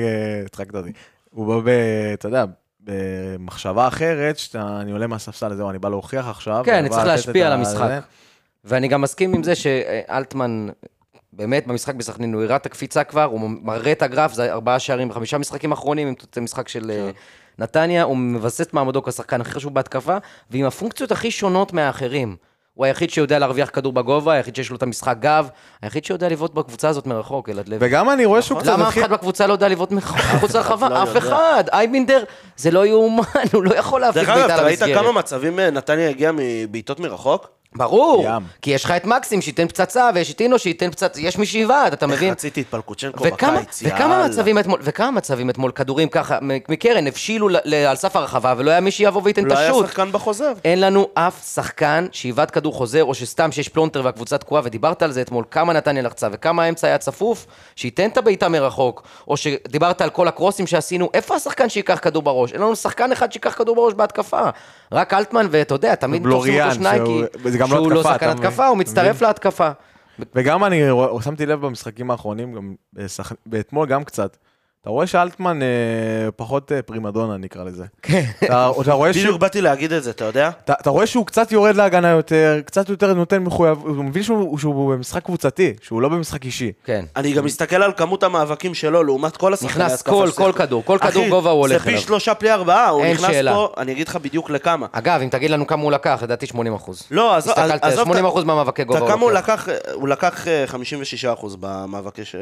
הצחקת אותי. הוא בא ב... אתה יודע, במחשבה אחרת, שאתה, אני עולה מהספסל, זהו, אני בא להוכיח עכשיו. כן, אני צריך להשפיע על המשחק. ואני גם מסכים עם זה שאלטמן, באמת במשחק בסכנין, הוא הראה את הקפיצה כבר, הוא מראה את הגרף, זה ארבעה שערים בחמישה משחקים אחרונים, אם זה משחק של אה, נתניה, הוא מבסס את מעמדו כשחקן הכי חשוב בהתקפה, ועם הפונקציות הכי שונות מהאחרים. הוא היחיד שיודע להרוויח כדור בגובה, היחיד שיש לו את המשחק גב, היחיד שיודע לבעוט בקבוצה הזאת מרחוק, אלעד לוי. וגם אני רואה שהוא קצת... למה אף אחד בקבוצה לא יודע לבעוט מחוץ לרחבה? לא אף. אחד. אייבינדר, זה לא יאומן, הוא לא יכול להפיק דרך אגב, בעיטה אתה ראית למסגרת. כמה מצבים אה, נתניה הגיע מבעיטות מרחוק? ברור, ים. כי יש לך את מקסים שייתן פצצה, ויש את אינו שייתן פצצה, יש מי שיבעט, אתה איך מבין? רציתי את פלקוצ'נקו בקיץ, וכמה יאללה. מצבים אתמול, וכמה מצבים אתמול, כדורים ככה, מקרן, הבשילו ל- ל- על סף הרחבה, ולא היה מי שיבוא וייתן את לא היה השוט. שחקן בחוזר. אין לנו אף שחקן שאיבד כדור חוזר, או שסתם שיש פלונטר והקבוצה תקועה, ודיברת על זה אתמול, כמה נתניה לחצה וכמה האמצע היה צפוף, שייתן את הבעיטה מרחוק, או שדיברת על כל הקרוסים שעשינו, איפה השחקן שייקח כדור בראש? אין לנו שחקן אחד שייקח כדור בראש בהתקפה. רק אלטמן, ואתה יודע, תמיד תופסים אותו שנייקי, שהוא- לא שהוא לא שחקן? התקפה, הוא מצטרף להתקפה. וגם אני שמתי לב במשחקים האחרונים, גם בשח... באתמול גם קצת. אתה רואה שאלטמן אה, פחות אה, פרימדונה נקרא לזה. כן. אתה, אתה, רואה שהוא, בדיוק באתי להגיד את זה, אתה יודע? אתה, אתה רואה שהוא קצת יורד להגנה יותר, קצת יותר נותן מחויב, הוא מבין שהוא, שהוא במשחק קבוצתי, שהוא לא במשחק אישי. כן. אני גם מסתכל על כמות המאבקים שלו לעומת כל השחקני נכנס כל-. כל כדור, כל כדור אחי, גובה הוא הולך זה פי אליו. שלושה פלי ארבעה, הוא נכנס שאלה. פה, אני אגיד לך בדיוק לכמה. אגב, אם תגיד לנו כמה הוא לקח, לדעתי 80 אחוז. לא, עזוב, הסתכלת, עזוב, 80 אחוז מהמאבקי גובה אתה הוא כמה הוא לוקח. לקח, הוא לקח אה, 56 אחוז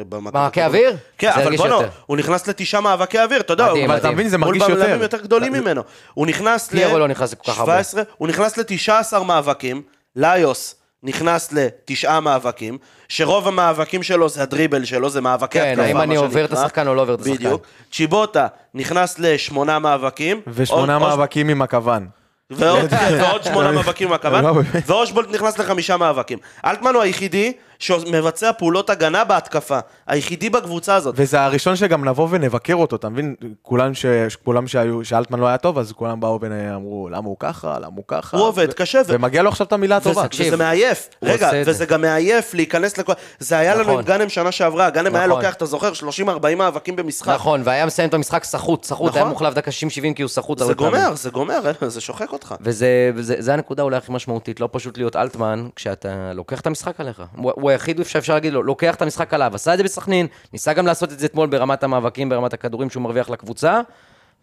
במאבקי... אוויר? כן, אבל בוא. הוא נכנס לתשעה מאבקי אוויר, אתה יודע, מדהים, הוא- אבל אתה מדהים. מבין, זה מול מרגיש יותר. בלמים יותר גדולים. ממנו. הוא נכנס ל... פיירו לא נכנס לכל כך הרבה. 17, הוא נכנס ל-19 מאבקים, ליוס נכנס לתשעה מאבקים, שרוב המאבקים שלו זה הדריבל שלו, זה מאבקי כן, התקפה, האם מה אני עובר את שנקרא. השחקן או לא עובר את השחקן. בדיוק. צ'יבוטה נכנס לשמונה מאבקים. ושמונה אוש- מאבקים עם הכוון. ועוד, ועוד שמונה מאבקים עם הכוון, לא, באמת. ואושבולט נכנס לחמישה מאבקים. אלטמן הוא היחידי שמבצע פעולות הגנה בהתקפה. היחידי בקבוצה הזאת. וזה הראשון שגם נבוא ונבקר אותו, אתה מבין? כולם, ש... כולם שהיו, שאלטמן לא היה טוב, אז כולם באו ואמרו, למה הוא ככה, למה הוא ככה. הוא עובד ו... קשה, ו- ומגיע לו עכשיו את המילה הטובה. תקשיב, וזה מעייף. רגע, וזה זה. גם מעייף להיכנס לכל... זה היה לנו נכון. עם גאנם שנה שעברה, גאנם היה נכון. לוקח, אתה זוכר, 30-40 מאבקים במשחק. נכון, והיה מסיים את המשחק סחוט, סחוט, נכון. היה מוחלף דקה 60-70 כי הוא סחוט זה. גומר, זה גומר, זה שוחק אותך. וזה וזה, זה הנקודה אולי הכי משמעותית, לא פשוט להיות אלטמן כשאתה לוקח את המשחק עליך. הוא, הוא היחיד שאפשר להגיד לו, לוקח את המשחק עליו, עשה את זה בסכנין, ניסה גם לעשות את זה אתמול ברמת המאבקים, ברמת הכדורים שהוא מרוויח לקבוצה,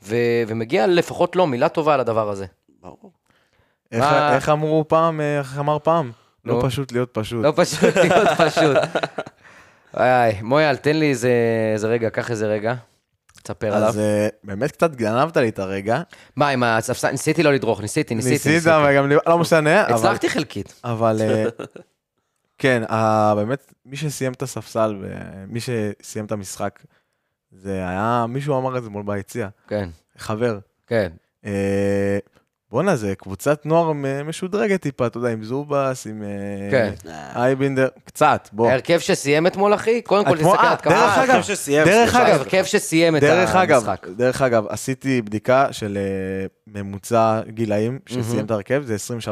ו, ומגיע לפחות לו מילה טובה על הדבר הזה. ברור. איך, מה- איך אמרו פעם, איך אמר פעם? נו. לא פשוט להיות פשוט. לא פשוט להיות פשוט. איי, מויאל, תן לי איזה, איזה רגע, קח איזה רגע, תספר עליו. אז אה, באמת קצת גנבת לי את הרגע. מה, עם הספסל, ניסיתי לא לדרוך, ניסיתי, ניסיתי. ניסית. וגם לא משנה, אבל... הצלחתי חלקית. אבל אה, כן, ה- באמת, מי שסיים את הספסל ומי שסיים את המשחק, זה היה, מישהו אמר את זה מול ביציע, כן, חבר. כן. אה, בואנה, זה קבוצת נוער משודרגת טיפה, אתה יודע, עם זובס, עם אה, כן. אייבינדר, קצת, בוא. ההרכב שסיים אתמול, אחי, קודם כל תסתכל על התקפה. דרך אה, אגב, ההרכב שסיים, דרך. אגב, ההרכב שסיים את דרך אגב, המשחק. דרך אגב, עשיתי בדיקה של ממוצע גילאים שסיים את ההרכב, זה 23.6,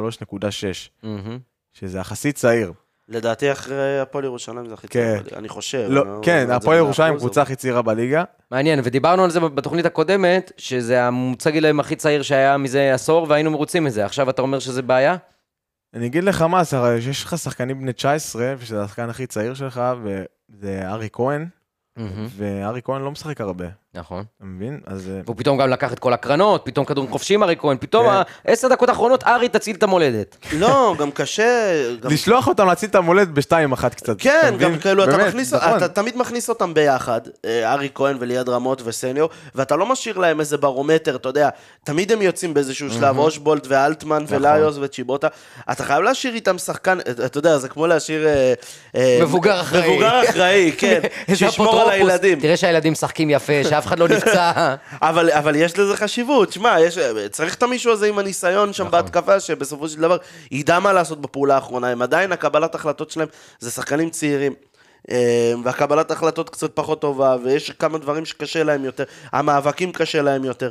מהמם. שזה יחסית צעיר. לדעתי אחרי הפועל ירושלים זה הכי כן. צעיר, אני חושב. לא, אני לא כן, הפועל במאה ירושלים קבוצה הכי צעירה בליגה. מעניין, ודיברנו על זה בתוכנית הקודמת, שזה הממוצע גילאים הכי צעיר שהיה מזה עשור, והיינו מרוצים מזה. עכשיו אתה אומר שזה בעיה? אני אגיד לך מה, זה הרי יש לך שחקנים בני 19, ושזה השחקן הכי צעיר שלך, וזה ארי כהן. וארי כהן לא משחק הרבה, נכון. אתה מבין? אז אה, והוא פתאום גם לקח את כל הקרנות, פתאום כדורים חופשיים ארי כהן, פתאום כן. העשר דקות האחרונות ארי תציל את המולדת. לא, גם קשה... גם- לשלוח אותם להציל את המולדת בשתיים אחת קצת. כן? גם כאילו, אתה מכניס, נכון. אתה תמיד מכניס אותם ביחד, אה, ארי כהן וליעד רמות וסניור, ואתה לא משאיר להם איזה ברומטר, אתה יודע, תמיד הם יוצאים באיזשהו שלב, אושבולט ואלטמן נכון. וליוס וצ'יבוטה, אתה חייב להשאיר איתם שחקן, אה, אתה יודע, זה כמו להשאיר... מבוגר אחראי. מבוגר אחראי, כן, שישמור על. הילדים. תראה שהילדים משחקים יפה, שאף אחד לא נפצע. אבל, אבל יש לזה חשיבות, שמע, יש, צריך את המישהו הזה עם הניסיון שם נכון. בהתקפה, שבסופו של דבר ידע מה לעשות בפעולה האחרונה. הם עדיין, הקבלת החלטות שלהם זה שחקנים צעירים. אה, והקבלת החלטות קצת פחות טובה, ויש כמה דברים שקשה להם יותר, המאבקים קשה להם יותר.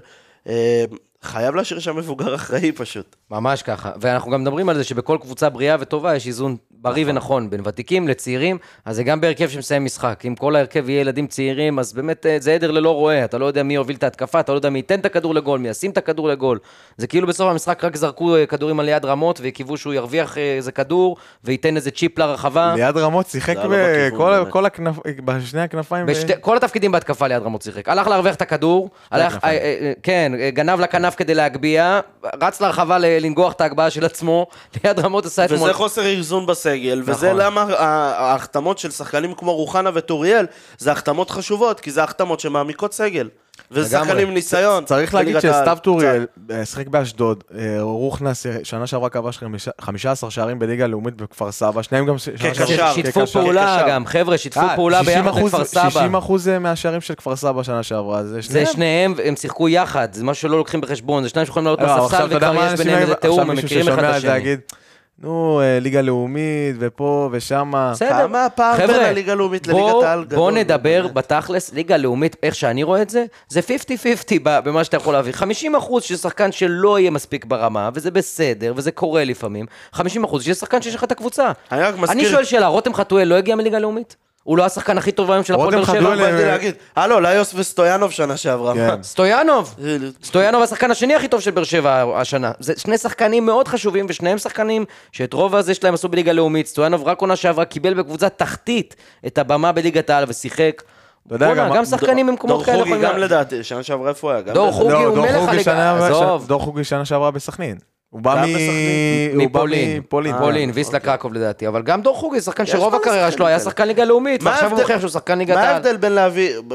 חייב להשאיר שם מבוגר אחראי פשוט. ממש ככה. ואנחנו גם מדברים על זה שבכל קבוצה בריאה וטובה יש איזון בריא ונכון בין ותיקים לצעירים, אז זה גם בהרכב שמסיים משחק. אם כל ההרכב יהיה ילדים צעירים, אז באמת אה, זה עדר ללא רועה. אתה לא יודע מי יוביל את ההתקפה, אתה לא יודע מי ייתן את הכדור לגול, מי ישים את הכדור לגול. זה כאילו בסוף המשחק רק זרקו אה, כדורים על יד רמות וקיוו שהוא ירוויח אה, איזה כדור וייתן איזה צ'יפ לרחבה. ליעד רמות שיחק לא בשני הכנפיים. בשתי, ו- כל התפקידים בהתקפה ליד רמות שיחק. הלך להרוויח את הכדור, הלך, כן, גנב לכנף כדי להגביה, רץ לרחבה ל- לנגוח את ההגבהה של עצמו, ליד רמות עשה אתמול. וזה חוסר איזון בסגל, וזה נכון. למה ה- ההחתמות של שחקנים כמו רוחנה וטוריאל, זה החתמות חשובות, כי זה החתמות שמעמיקות סגל. וזה לגמרי. שחקנים עם ניסיון. צריך להגיד. שסתיו טוריאל שיחק באשדוד, אה, רוחנס שנה שעברה כבש חמישה- 15 שערים בליגה הלאומית בכפר סבא, שניהם גם כקשר. שיתפו. פעולה. גם, חבר'ה, שיתפו אה, פעולה 60 ביחד בכפר סבא. 60 אחוז אה, מהשערים של כפר סבא שנה שעברה, זה זה שניהם. שניהם, הם שיחקו יחד, זה משהו שלא לוקחים בחשבון, זה שניים שיכולים לעלות לא, יודע וכבר יש ביניהם איזה תיאום, הם מכירים אחד את השני. נו, אה, ליגה לאומית, ופה ושמה. בסדר. כמה הפער בין הליגה הלאומית לליגת העל גדול. בוא נדבר באמת. בתכלס, ליגה לאומית, איך שאני רואה את זה, זה 50-50 ב- במה שאתה יכול להביא. 50 אחוז של שחקן שלא יהיה מספיק ברמה, וזה בסדר, וזה קורה לפעמים. 50 אחוז של שחקן שיש לך את הקבוצה. אני רק מזכיר- אני שואל שאלה, רותם חתואל לא הגיע מליגה לאומית? הוא לא השחקן הכי טוב היום של הפועל באר שבע? חתואל, באתי אה, להגיד, הלו, ליוס וסטויאנוב שנה שעברה. כן. סטויאנוב. אה, סטויאנוב השחקן השני הכי טוב של באר שבע השנה. זה שני שחקנים מאוד חשובים, ושניהם שחקנים שאת רוב הזה שלהם עשו בליגה לאומית. סטויאנוב רק עונה שעברה קיבל בקבוצה תחתית את הבמה בליגת העל ושיחק. אתה יודע, בואנה, גם- גם שחקנים במקומות דור כאלה חוגי יכולים... גם לדעתי, שנה שעברה איפה הוא היה? גם דור. חוגי לא, הוא דור מלך חוגי הליגה, עזוב. דור חוגי שנה שעברה בסכנין. הוא בא מ- מפולין, מפולין. אה, פולין, ויסלה אוקיי. קרקוב לדעתי, אבל גם דור חוגי, שחקן שרוב הקריירה שלו היה. שחקן ליגה לאומית, מה ועכשיו הוא מוכיח שהוא שחקן ליגת מה העל.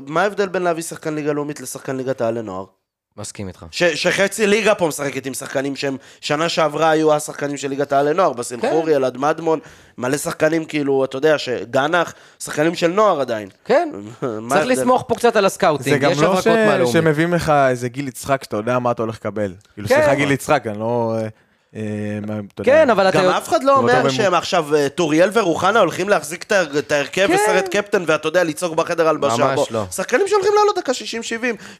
מה ההבדל בין להביא שחקן ליגה לאומית לשחקן ליגת העל לנוער? מסכים איתך. ש, שחצי ליגה פה משחקת עם שחקנים שהם שנה שעברה היו השחקנים של ליגת העל לנוער, בסין כן. חורי, אלעד מדמון, מלא שחקנים כאילו, אתה יודע, שגנח, שחקנים של נוער עדיין. כן, צריך? לסמוך פה קצת על זה ה scouting, גם יש לא ש... שמביאים לך איזה גיל יצחק שאתה יודע מה אתה הולך לקבל. כאילו, כן. סליחה גיל יצחק, אני לא... אה. כן, אבל אתה... גם אף אחד לא אומר שהם עכשיו, אה, טוריאל ורוחנה הולכים להחזיק את ההר- את ההרכב כן. וסרט קפטן, ואתה יודע, לצעוק בחדר הלבשה. ממש בוא. לא. שחקנים שהולכים לעלות דקה 60-70,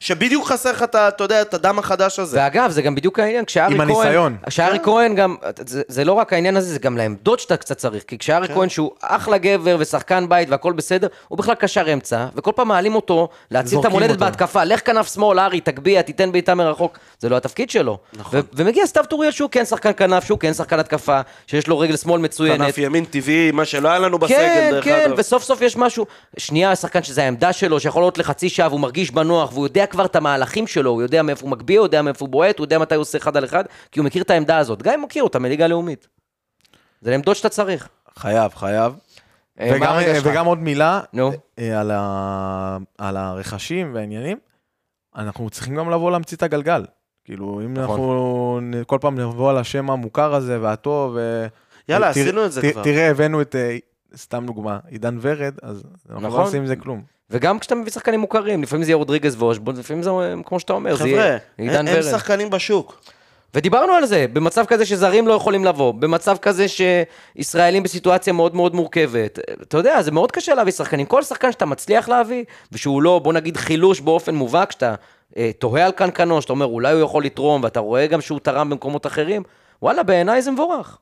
שבדיוק חסר לך, אתה יודע, את הדם החדש הזה. ואגב, זה גם בדיוק העניין, כשארי עם כהן... הניסיון. כשארי כהן גם, זה, זה לא רק העניין הזה, זה גם לעמדות שאתה קצת צריך. כי כשארי כהן, שהוא אחלה גבר ושחקן בית והכל בסדר, הוא בכלל קשר אמצע, וכל פעם מעלים אותו להציל את המולדת. בהתקפה. לך כנף שמאל, ארי, תגביה, תיתן בעיטה מרחוק. זה לא התפקיד שלו. נכון. ומגיע סתיו טוריאל שהוא כן שחקן כנף, שהוא כן שחקן התקפה, שיש לו רגל שמאל מצוינת. כנף ימין טבעי, מה שלא היה לנו בסגל, כן, דרך כן, אגב. וסוף סוף יש משהו. שנייה, שחקן שזה העמדה שלו, שיכול להיות לחצי שעה והוא מרגיש בנוח, והוא יודע כבר את המהלכים שלו, הוא יודע מאיפה הוא מגביה, הוא יודע מאיפה הוא בועט, הוא יודע מתי הוא עושה אחד על אחד, כי הוא מכיר את העמדה הזאת. גם אם הוא מכיר אותה מליגה לאומית. זה לעמדות שאתה צריך. חייב, חייב. אה, וגם, שלך? וגם עוד מילה נו. אה, על, ה, על הרכשים והעניינים, אנחנו צריכים גם לבוא להמציא את הגלגל. כאילו, אם נכון. אנחנו כל פעם נבוא על השם המוכר הזה והטוב, ו... יאללה, עשינו את זה ת- כבר. תראה, הבאנו את, אה, סתם דוגמה, עידן ורד, אז אנחנו נכון. לא עושים עם זה כלום. וגם כשאתה מביא שחקנים מוכרים, לפעמים זה יהיה רודריגז ואושבון, לפעמים זה, אה, כמו שאתה אומר, זה יהיה חבר'ה, עידן אין אין ורד. שחקנים בשוק. ודיברנו על זה, במצב כזה שזרים לא יכולים לבוא, במצב כזה שישראלים בסיטואציה מאוד מאוד מורכבת. אתה יודע, זה מאוד קשה להביא שחקנים. כל שחקן שאתה מצליח להביא, ושהוא לא, בוא נגיד, חילוש באופן מובהק, שאתה אה, תוהה על קנקנו, שאתה אומר, אולי הוא יכול לתרום, ואתה רואה גם שהוא תרם במקומות אחרים, וואלה, בעיניי זה מבורך.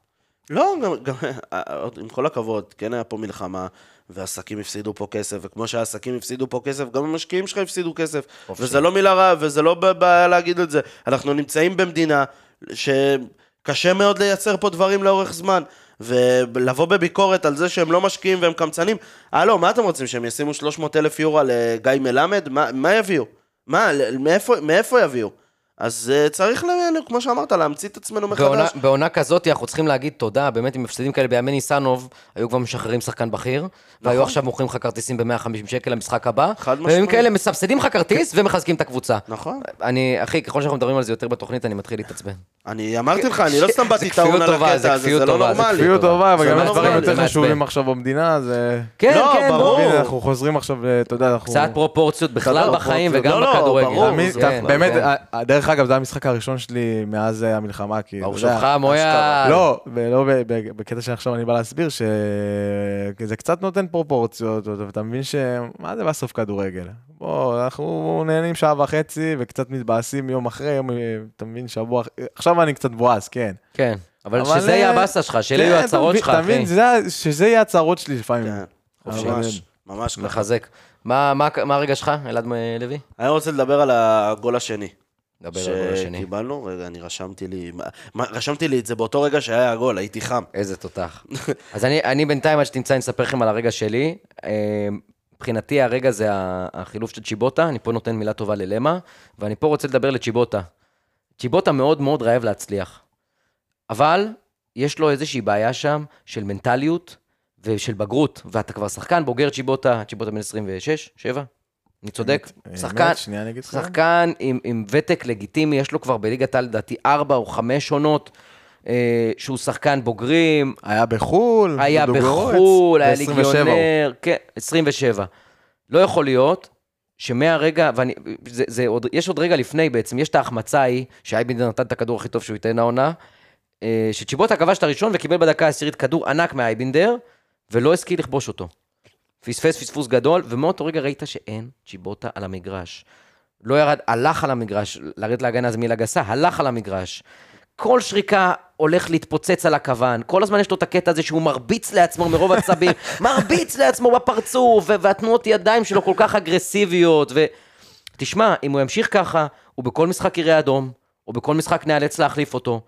לא, גם, גם, עם כל הכבוד, כן היה פה מלחמה, ועסקים הפסידו פה כסף, וכמו שהעסקים הפסידו פה כסף, גם המשקיעים שלך הפסידו כסף. וזה לא מילה רעה, וזה לא בעיה להגיד את זה. אנחנו נמצאים במדינה שקשה מאוד לייצר פה דברים לאורך זמן. ולבוא בביקורת על זה שהם לא משקיעים והם קמצנים, הלו, מה אתם רוצים, שהם ישימו 300 אלף יורו על אה, גיא מלמד? מה, מה יביאו? מה, מאיפה, מאיפה יביאו? אז uh, צריך, ל- כמו שאמרת, להמציא את עצמנו בעונה, מחדש. בעונה כזאת אנחנו צריכים להגיד תודה, באמת עם הפסדים כאלה בימי ניסנוב, היו כבר משחררים שחקן בכיר, והיו עכשיו מוכרים לך כרטיסים ב-150 שקל למשחק הבא, נכון. חד ובימים משמעית. כאלה מסבסדים לך כרטיס ומחזקים את הקבוצה. נכון. אני, אחי, ככל שאנחנו מדברים על זה יותר בתוכנית, אני מתחיל להתעצבן. אני אמרתי לך, אני לא סתם באתי טעון על טובה, הקטע זה הזה, זה לא טובה, זה נורמלי. כפיות טובה, זה וגם לא יש דברים נורמלי, יותר חשובים. עכשיו במדינה, זה... כן, לא, כן, ברור. אנחנו חוזרים עכשיו, ל- אתה יודע, אנחנו... קצת פרופורציות בכלל בחיים. וגם לא, לא, בכדורגל. ברור, כן, באמת, כן. ה- דרך אגב, זה המשחק הראשון שלי מאז אה, המלחמה, כי... ברוך יודע, שובך, מויה. לא, ולא ב- ב- בקטע שעכשיו אני בא להסביר, שזה קצת נותן פרופורציות, ואתה מבין ש... מה זה בסוף כדורגל? בוא, אנחנו נהנים שעה וחצי, וקצת מתבאסים יום אחרי, יום, אתה מבין, שבוע... עכשיו אני קצת מבואס, כן. כן, אבל אבל, שזה יהיה אה, הבאסה שלך, שאלה כן, יהיו אתה הצהרות שלך, אתה מבין, אחי. זה- שזה יהיה הצהרות שלי לפעמים. כן, ממש, ממש ככה. מחזק. מה הרגע שלך, אלעד לוי? אני רוצה לדבר על הגול השני. דבר על הגול השני. שקיבלנו, רגע, אני רשמתי לי, מה- רשמתי לי את זה באותו רגע שהיה הגול, הייתי חם. איזה תותח. אז אני, אני בינתיים, עד שתמצא, אני אספר לכם על הרגע שלי. אה, מבחינתי הרגע זה החילוף של צ'יבוטה, אני פה נותן מילה טובה ללמה, ואני פה רוצה לדבר לצ'יבוטה. צ'יבוטה מאוד מאוד רעב להצליח. אבל יש לו איזושהי בעיה שם של מנטליות ושל בגרות, ואתה כבר שחקן בוגר צ'יבוטה, צ'יבוטה בן 26, 7? אני צודק? האמת, שחקן. שחקן עם, עם ותק לגיטימי, יש לו כבר בליגת העל לדעתי ארבע או חמש עונות, אה, שהוא שחקן בוגרים, היה בחו"ל, היה בחו"ל, היה ב- 27 הוא. ליגיונר, כן, 27. לא יכול להיות שמהרגע, ואני, זה, זה עוד, יש עוד רגע לפני בעצם, יש את ההחמצה ההיא, שאייבינדר נתן את הכדור הכי טוב שהוא ייתן העונה, אה, שצ'יבוטה כבש את הראשון וקיבל בדקה העשירית כדור ענק מאייבינדר, ולא השכיל לכבוש אותו. פספס פספוס גדול, ומאותו רגע ראית שאין צ'יבוטה על המגרש. לא ירד, הלך על המגרש, לרדת להגנה זה מילה גסה, הלך על המגרש. כל שריקה הולך להתפוצץ על הכוון, כל הזמן יש לו את הקטע הזה שהוא מרביץ לעצמו מרוב עצבים, מרביץ לעצמו בפרצוף, והתנועות ידיים שלו כל כך אגרסיביות, ו... תשמע, אם הוא ימשיך ככה, הוא בכל משחק יראה אדום, או בכל משחק נאלץ להחליף אותו.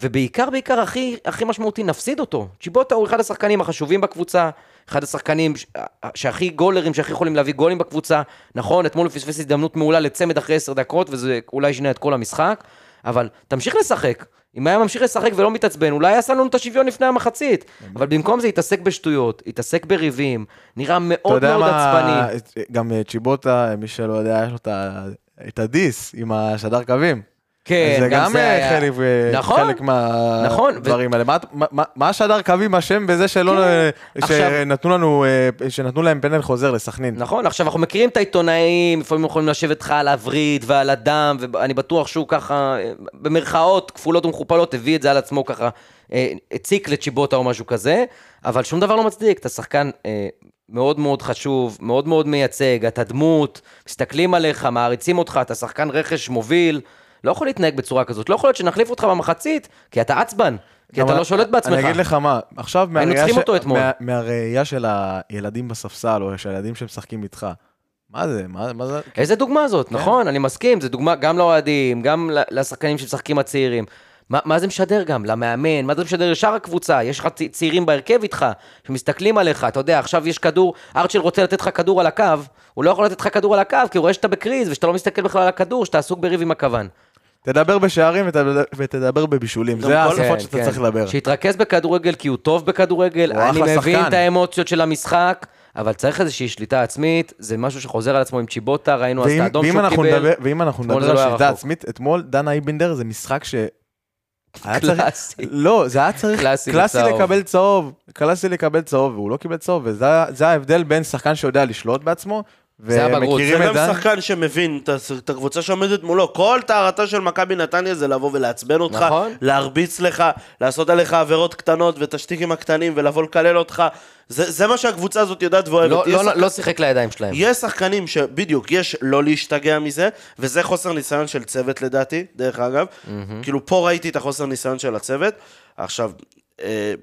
ובעיקר, בעיקר, הכי, הכי משמעותי, נפסיד אותו. צ'יבוטה הוא אחד השחקנים החשובים בקבוצה, אחד השחקנים ש- שהכי גולרים, שהכי יכולים להביא גולים בקבוצה. נכון, אתמול הוא פספס הזדמנות מעולה לצמד אחרי עשר דקות, וזה אולי שינה את כל המשחק, אבל תמשיך לשחק. אם היה ממשיך לשחק ולא מתעצבן, אולי היה שם לנו את השוויון לפני המחצית. אבל במקום זה התעסק בשטויות, התעסק בריבים, נראה מאוד מאוד עצבני. גם אה, צ'יבוטה, מי שלא יודע, יש לו את הדיס עם השדר קווים. כן, זה גם אה, היה- חלק, אה, נכון, חלק נכון, ו- מהדברים האלה. מה- מה- מה- השדר קווים אשם בזה שלא... כן. אה, עכשיו- שנתנו לנו, אה, שנתנו להם פנדל חוזר לסכנין. נכון, עכשיו אנחנו מכירים את העיתונאים, לפעמים יכולים לשבת לך על הווריד ועל הדם, ואני בטוח שהוא ככה, אה, במרכאות כפולות ומכופלות, הביא את זה על עצמו ככה, הציק לצ'יבוטה או משהו כזה, אבל שום דבר לא מצדיק, אתה שחקן מאוד מאוד חשוב, מאוד מאוד מייצג, אתה דמות, מסתכלים עליך, מעריצים אותך, אתה שחקן רכש מוביל, לא יכול להתנהג בצורה כזאת, לא יכול להיות שנחליף אותך במחצית, כי אתה עצבן, כי אתה לא שולט בעצמך. אני אגיד לך מה, עכשיו מהראייה ש- אותו אתמול. מה- מהראייה של הילדים בספסל, או של הילדים שמשחקים איתך, מה זה? מה מה זה? איזה דוגמה זאת, כן. נכון, אני מסכים, זו דוגמה גם לאוהדים, גם לשחקנים שמשחקים הצעירים. מה, מה זה משדר גם? למאמן, מה זה משדר לשאר הקבוצה? יש לך צעירים בהרכב איתך, שמסתכלים עליך, אתה יודע, עכשיו יש כדור, ארצ'ל רוצה לתת לך כדור על הקו, הוא לא יכול לתת לך כדור על הקו, כי הוא רואה שאתה בקריז, ושאתה לא מסתכל בכלל על הכדור, שאתה עסוק בריב עם הכוון. תדבר בשערים ותדבר- ותדבר בבישולים, זה כל- השפות כן, שאתה כן. צריך לדבר. שיתרכז בכדורגל, כי הוא טוב בכדורגל, אני מבין שחקן. את האמוציות של המשחק, אבל צריך איזושהי שליטה עצמית, זה משהו שחוזר על עצמו עם צ'יבוטה, ראינו אז את האדום שהוא קיבל. נדבר- ואם אנחנו נדבר על לא היה שליטה. עצמית, אתמול דן אייבינדר זה משחק ש... היה צריך- קלאסי. לא, זה היה צריך קלאסי קלאסי. לקבל צהוב, קלאסי לקבל צהוב, והוא לא קיבל צהוב, וזה זה ההבדל בין שחקן שיודע לשלוט בעצמו, זה הבגרות. זה גם דן. שחקן שמבין את הקבוצה שעומדת מולו. כל טהרתה של מכבי נתניה זה לבוא ולעצבן אותך, נכון. להרביץ לך, לעשות עליך עבירות קטנות ואת השטיקים הקטנים ולבוא לקלל אותך. זה זה מה שהקבוצה הזאת יודעת ואוהבת. לא- יש לא- שחק- לא שיחק לידיים שלהם. יש שחקנים שבדיוק, יש לא להשתגע מזה, וזה חוסר ניסיון של צוות לדעתי, דרך אגב. כאילו, פה ראיתי את החוסר ניסיון של הצוות. עכשיו, אה,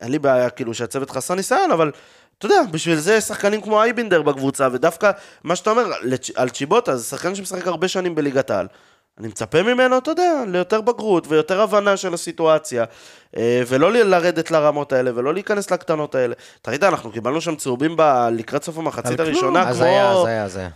אין לי בעיה כאילו שהצוות חסר ניסיון, אבל אתה יודע, בשביל זה יש שחקנים כמו אייבינדר בקבוצה, ודווקא מה שאתה אומר על צ'יבוטה, זה שחקן שמשחק הרבה שנים בליגת העל. אני מצפה ממנו, אתה יודע, ליותר בגרות ויותר הבנה של הסיטואציה, אה, ולא לרדת לרמות האלה, ולא להיכנס לקטנות האלה. אתה ראית, אנחנו קיבלנו שם צהובים ב- לקראת סוף המחצית. הראשונה, אז כמו... היה, אז היה, אז היה.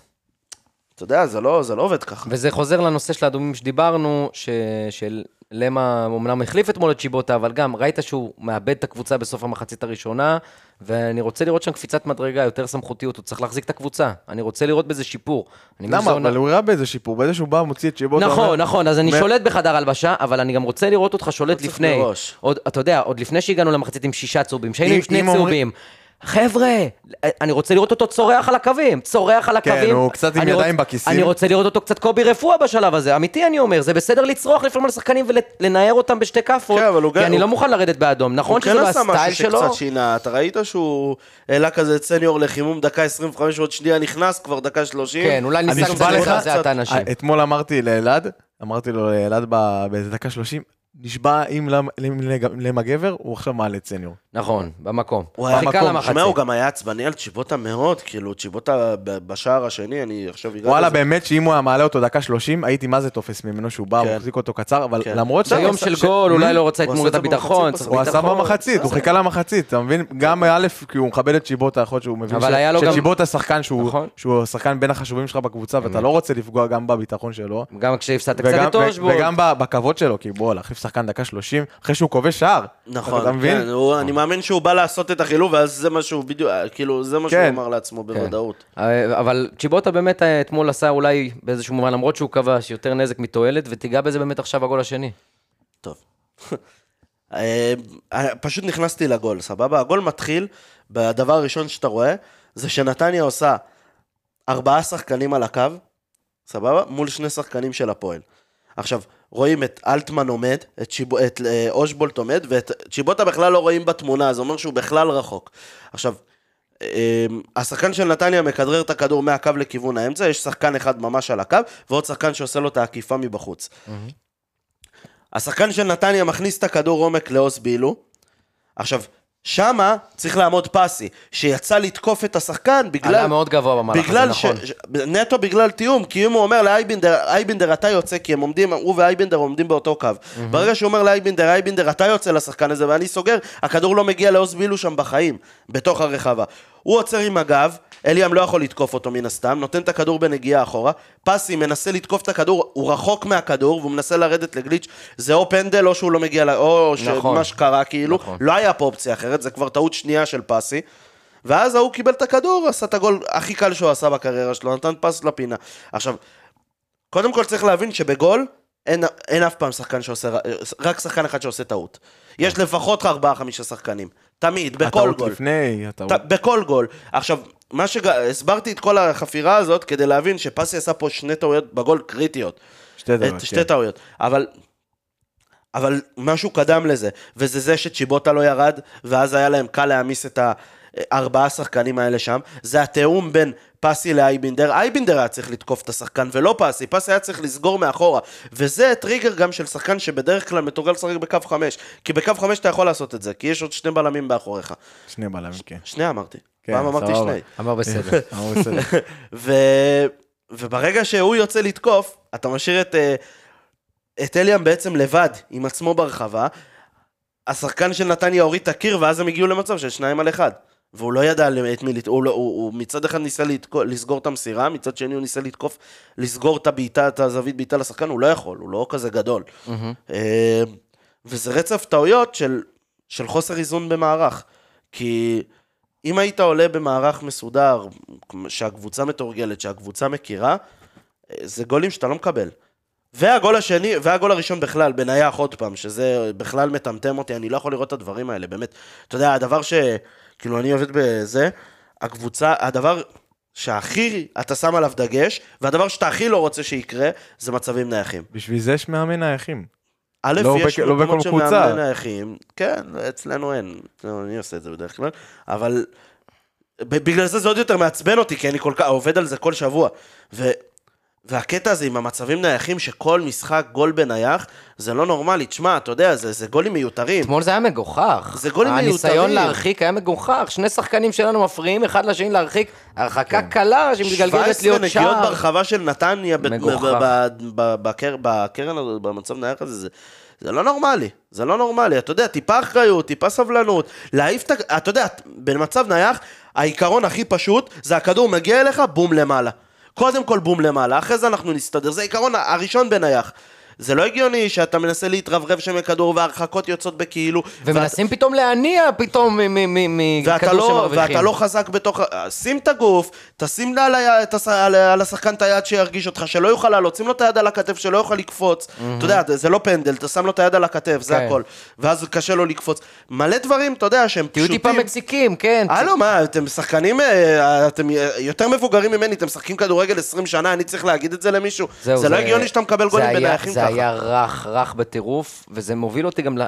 אתה יודע, זה לא, זה לא עובד ככה. וזה חוזר לנושא של האדומים שדיברנו, ש... של למה אמנם החליף אתמול את צ'יבוטה, אבל גם ראית שהוא מאבד את הקבוצה בסוף המחצית הראשונה, ואני רוצה לראות שם קפיצת מדרגה, יותר סמכותיות, הוא צריך להחזיק את הקבוצה. אני רוצה לראות בזה שיפור. למה? שזה עונה- אבל הוא הראה באיזה שיפור, באיזה שהוא בא, מוציא את שיבוטה. נכון, אומר, נכון, אז אני מ- שולט בחדר הלבשה, אבל אני גם רוצה לראות אותך שולט צריך לפני. מראש. עוד, אתה יודע, עוד לפני שהגענו למחצית עם שישה צהובים, שהיינו עם שני צהובים. חבר'ה, אני רוצה לראות אותו צורח על הקווים, צורח על כן, הקווים. הוא קצת עם ידיים רוצ- בכיסים. אני רוצה לראות אותו קצת קובי רפואה בשלב הזה, אמיתי אני אומר, זה בסדר לצרוח לפעמים על שחקנים ולנער אותם בשתי כאפות, כן, הוא כי גם- אני הוא- לא מוכן לרדת באדום. נכון הוא שזה כן לא עשה הסטייל משהו שלו? שקצת שינה, אתה ראית שהוא העלה כזה את סניור לחימום דקה 25 ועוד שנייה נכנס, כבר דקה 30. כן, אולי ניסה קצת לזעזע את האנשים. אתמול אמרתי לאלעד, אמרתי לו לאלעד באיזה דקה 30, נשבע אם למ- למ- למה גבר, הוא עכשיו מעלה את סניור. נכון, במקום. הוא היה חיכה מקום, למחצית. שמע, הוא גם היה עצבני על צ'יבוטה מאוד, כאילו, צ'יבוטה ב- בשער השני, אני עכשיו הגעתי וואלה. באמת שאם הוא היה מעלה אותו דקה 30, הייתי מה זה תופס ממנו שהוא בא, כן. הוא מחזיק אותו קצר, אבל כן. למרות ביום ש- של ש- גול, אולי לא רוצה את זה הביטחון, הוא עשה. במחצית, הוא חיכה למחצית, אתה מבין? גם א', כי הוא מכבד את שיבוטה, יכול להיות שהוא מבין אבל ש- היה לו גם- ששיבוטה שחקן שהוא נכון. שהוא השחקן בין החשובים שלך בקבוצה, ואתה לא רוצה לפגוע גם בביטחון שלו. גם כשהפסדת קצת את. וגם בכבוד שלו, כי שחקן דקה 30, אחרי שהוא כובש שער. נכון, אתה מבין? כן, הוא- אני מאמין שהוא בא לעשות את החילוב, ואז זה מה שהוא בדיוק, כאילו, זה מה שהוא כן. אמר לעצמו בוודאות. אה, אבל צ'יבוטה באמת אה, אתמול עשה אולי באיזשהו מובן, למרות שהוא כבש יותר נזק מתועלת, ותיגע בזה באמת עכשיו הגול השני. טוב. אה, פשוט נכנסתי לגול, סבבה? הגול מתחיל, בדבר הראשון שאתה רואה, זה שנתניה עושה ארבעה שחקנים על הקו, סבבה? מול שני שחקנים של הפועל. עכשיו, רואים את אלטמן עומד, את, שיב... את אה, אושבולט עומד, ואת צ'יבוטה בכלל לא רואים בתמונה, זה אומר שהוא בכלל רחוק. עכשיו, אה, השחקן של נתניה מכדרר את הכדור מהקו לכיוון האמצע, יש שחקן אחד ממש על הקו, ועוד שחקן שעושה לו את העקיפה מבחוץ. השחקן של נתניה מכניס את הכדור עומק לעוז בילו. עכשיו, שמה צריך לעמוד פסי, שיצא לתקוף את השחקן בגלל... עלה מאוד גבוה במהלך הזה, נכון. ש... נטו בגלל תיאום, כי אם הוא אומר לאייבינדר, אייבינדר אתה יוצא, כי הם עומדים, הוא ואייבינדר עומדים באותו קו. ברגע שהוא אומר לאייבינדר, אייבינדר אתה יוצא לשחקן הזה ואני סוגר, הכדור לא מגיע לעוז בילו שם בחיים, בתוך הרחבה. הוא עוצר עם הגב, אליאם לא יכול לתקוף אותו מן הסתם, נותן את הכדור בנגיעה אחורה, פסי מנסה לתקוף את הכדור, הוא רחוק מהכדור והוא מנסה לרדת לגליץ', זה או פנדל או שהוא לא מגיע. או נכון. שמה שקרה כאילו, נכון. לא היה פה אופציה אחרת, זה כבר טעות שנייה של פסי. ואז ההוא קיבל את הכדור, עשה את הגול הכי קל שהוא עשה בקריירה שלו, נתן פס לפינה. עכשיו, קודם כל צריך להבין שבגול אין, אין אף פעם שחקן שעושה, רק שחקן אחד שעושה טעות. יש לפחות ארבעה, חמישה שחקנים. תמיד, בכל הטעות גול. לפני, הטעות... ת- בכל גול. עכשיו, מה שג... הסברתי את כל החפירה הזאת כדי להבין שפסי עשה פה שני טעויות בגול קריטיות. שתי דקות, את שתי כן. טעויות. אבל... אבל משהו קדם לזה, וזה זה שצ'יבוטה לא ירד, ואז היה להם קל להעמיס את הארבעה שחקנים האלה שם. זה התיאום בין פסי לאייבינדר. אייבינדר היה צריך לתקוף את השחקן, ולא פסי. פסי היה צריך לסגור מאחורה. וזה טריגר גם של שחקן שבדרך כלל מתורגל לשחק בקו חמש. כי בקו חמש אתה יכול לעשות את זה, כי יש עוד שני בלמים מאחוריך. שני בלמים, כן. שני אמרתי. כן, פעם אמרתי. שני. אמר בסדר. אמרו בסדר. ו... וברגע שהוא יוצא לתקוף, אתה משאיר את, אה, את אליאם בעצם לבד, עם עצמו ברחבה. השחקן של נתניה הוריד את הקיר, ואז הם הגיעו למצב של שניים על אחד. והוא לא ידע את מי לתקוף, הוא, לא- הוא, הוא מצד אחד ניסה לתקוף, לסגור את המסירה, מצד שני הוא ניסה לתקוף, לסגור את הבעיטה, את הזווית בעיטה לשחקן, הוא לא יכול, הוא לא כזה גדול. אה, וזה רצף טעויות של, של חוסר איזון במערך. כי אם היית עולה במערך מסודר, שהקבוצה מתורגלת, שהקבוצה מכירה, זה גולים שאתה לא מקבל. והגול השני, והגול הראשון בכלל, בנייח עוד פעם, שזה בכלל מטמטם אותי, אני לא יכול לראות את הדברים האלה, באמת. אתה יודע, הדבר ש... כאילו, אני עובד בזה, הקבוצה, הדבר שהכי אתה שם עליו דגש, והדבר שאתה הכי לא רוצה שיקרה, זה מצבים נייחים. בשביל זה יש מאמן נייחים. א', לא יש לא מקומות של. מאמני נייחים, כן, אצלנו אין, אצלנו אני עושה את זה בדרך כלל, אבל בגלל זה זה עוד יותר מעצבן אותי, כי אני כל כך, עובד על זה כל שבוע. ו... והקטע הזה עם המצבים נייחים, שכל משחק גול בנייח, זה לא נורמלי. תשמע, אתה יודע, זה, זה גולים מיותרים. אתמול זה היה מגוחך. זה גולים הניסיון מיותרים. להרחיק היה מגוחך. שני שחקנים שלנו מפריעים אחד לשני להרחיק. הרחקה קלה שמתגלגלת 17 להיות נגיעות שער. ברחבה של נתניה, בקרן, הזאת, במצב נייח הזה, זה... זה לא נורמלי, זה לא נורמלי, אתה יודע, טיפה אחריות, טיפה סבלנות, להעיף את ה... אתה יודע, במצב נייח, העיקרון הכי פשוט, זה הכדור מגיע אליך, בום למעלה. קודם כל בום למעלה, אחרי זה אנחנו נסתדר, זה העיקרון הראשון בנייח. זה לא הגיוני שאתה מנסה להתרברב שם מכדור והרחקות יוצאות בכאילו. ומנסים פתאום להניע פתאום מ- מ- מ- ואתה מכדור לא, שמרוויחים. ואתה לא חזק בתוך... שים את הגוף, תשים על, ה- הש- על, על השחקן את היד שירגיש אותך, שלא יוכל לעלות, שים לו את היד על הכתף, שלא יוכל לקפוץ. אתה יודע, זה לא פנדל, אתה שם לו את היד על הכתף, זה כן. הכל. ואז קשה לו לקפוץ. מלא דברים, אתה יודע, שהם תהיו פשוטים. טיפה מציקים, כן. הלו, מה, אתם שחקנים, אה, אתם יותר מבוגרים ממני, אתם משחקים כדורגל 20 שנה, אני צריך להגיד את זה למישהו? זהו, זה לא הגיוני שאתה מקבל זה גולים בנייחים ככה. היה רך, רך בטירוף, וזה מוביל אותי גם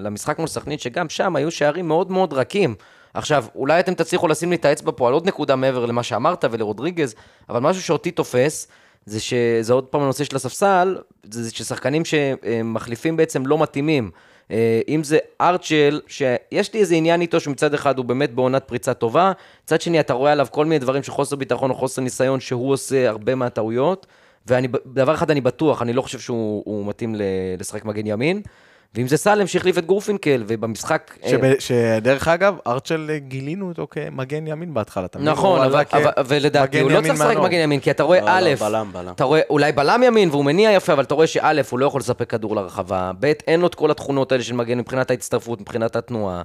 למשחק מול סכנין, שגם שם היו שערים מאוד מאוד רכים. עכשיו, אולי אתם תצליחו לשים לי את האצבע פה על עוד נקודה מעבר למה שאמרת ולרודריגז, אבל משהו שאותי תופס, זה שזה עוד פעם הנושא של הספסל, זה ששחקנים שמחליפים בעצם לא מתאימים. אה, אם זה ארצ'ל, שיש לי איזה עניין איתו שמצד אחד הוא באמת בעונת פריצה טובה, מצד שני אתה רואה עליו כל מיני דברים של חוסר ביטחון או חוסר ניסיון שהוא עושה הרבה מהטעויות, ודבר אחד אני בטוח, אני לא חושב שהוא הוא מתאים ל- לשחק מגן ימין. ואם זה סלם שהחליף את גורפינקל, ובמשחק... אה, שב- שדרך אגב, ארצ'ל אה, גילינו אותו כמגן ימין בהתחלה. נכון, אבל, אבל, ולדעתי הוא לא צריך לשחק. מגן ימין, כי אתה רואה, לא, לא, א', בלם, בלם. אתה רואה אולי בלם ימין והוא מניע יפה, אבל אתה רואה שא', הוא לא יכול לספק כדור לרחבה, ב', אין לו את כל התכונות האלה של מגן מבחינת ההצטרפות, מבחינת התנועה.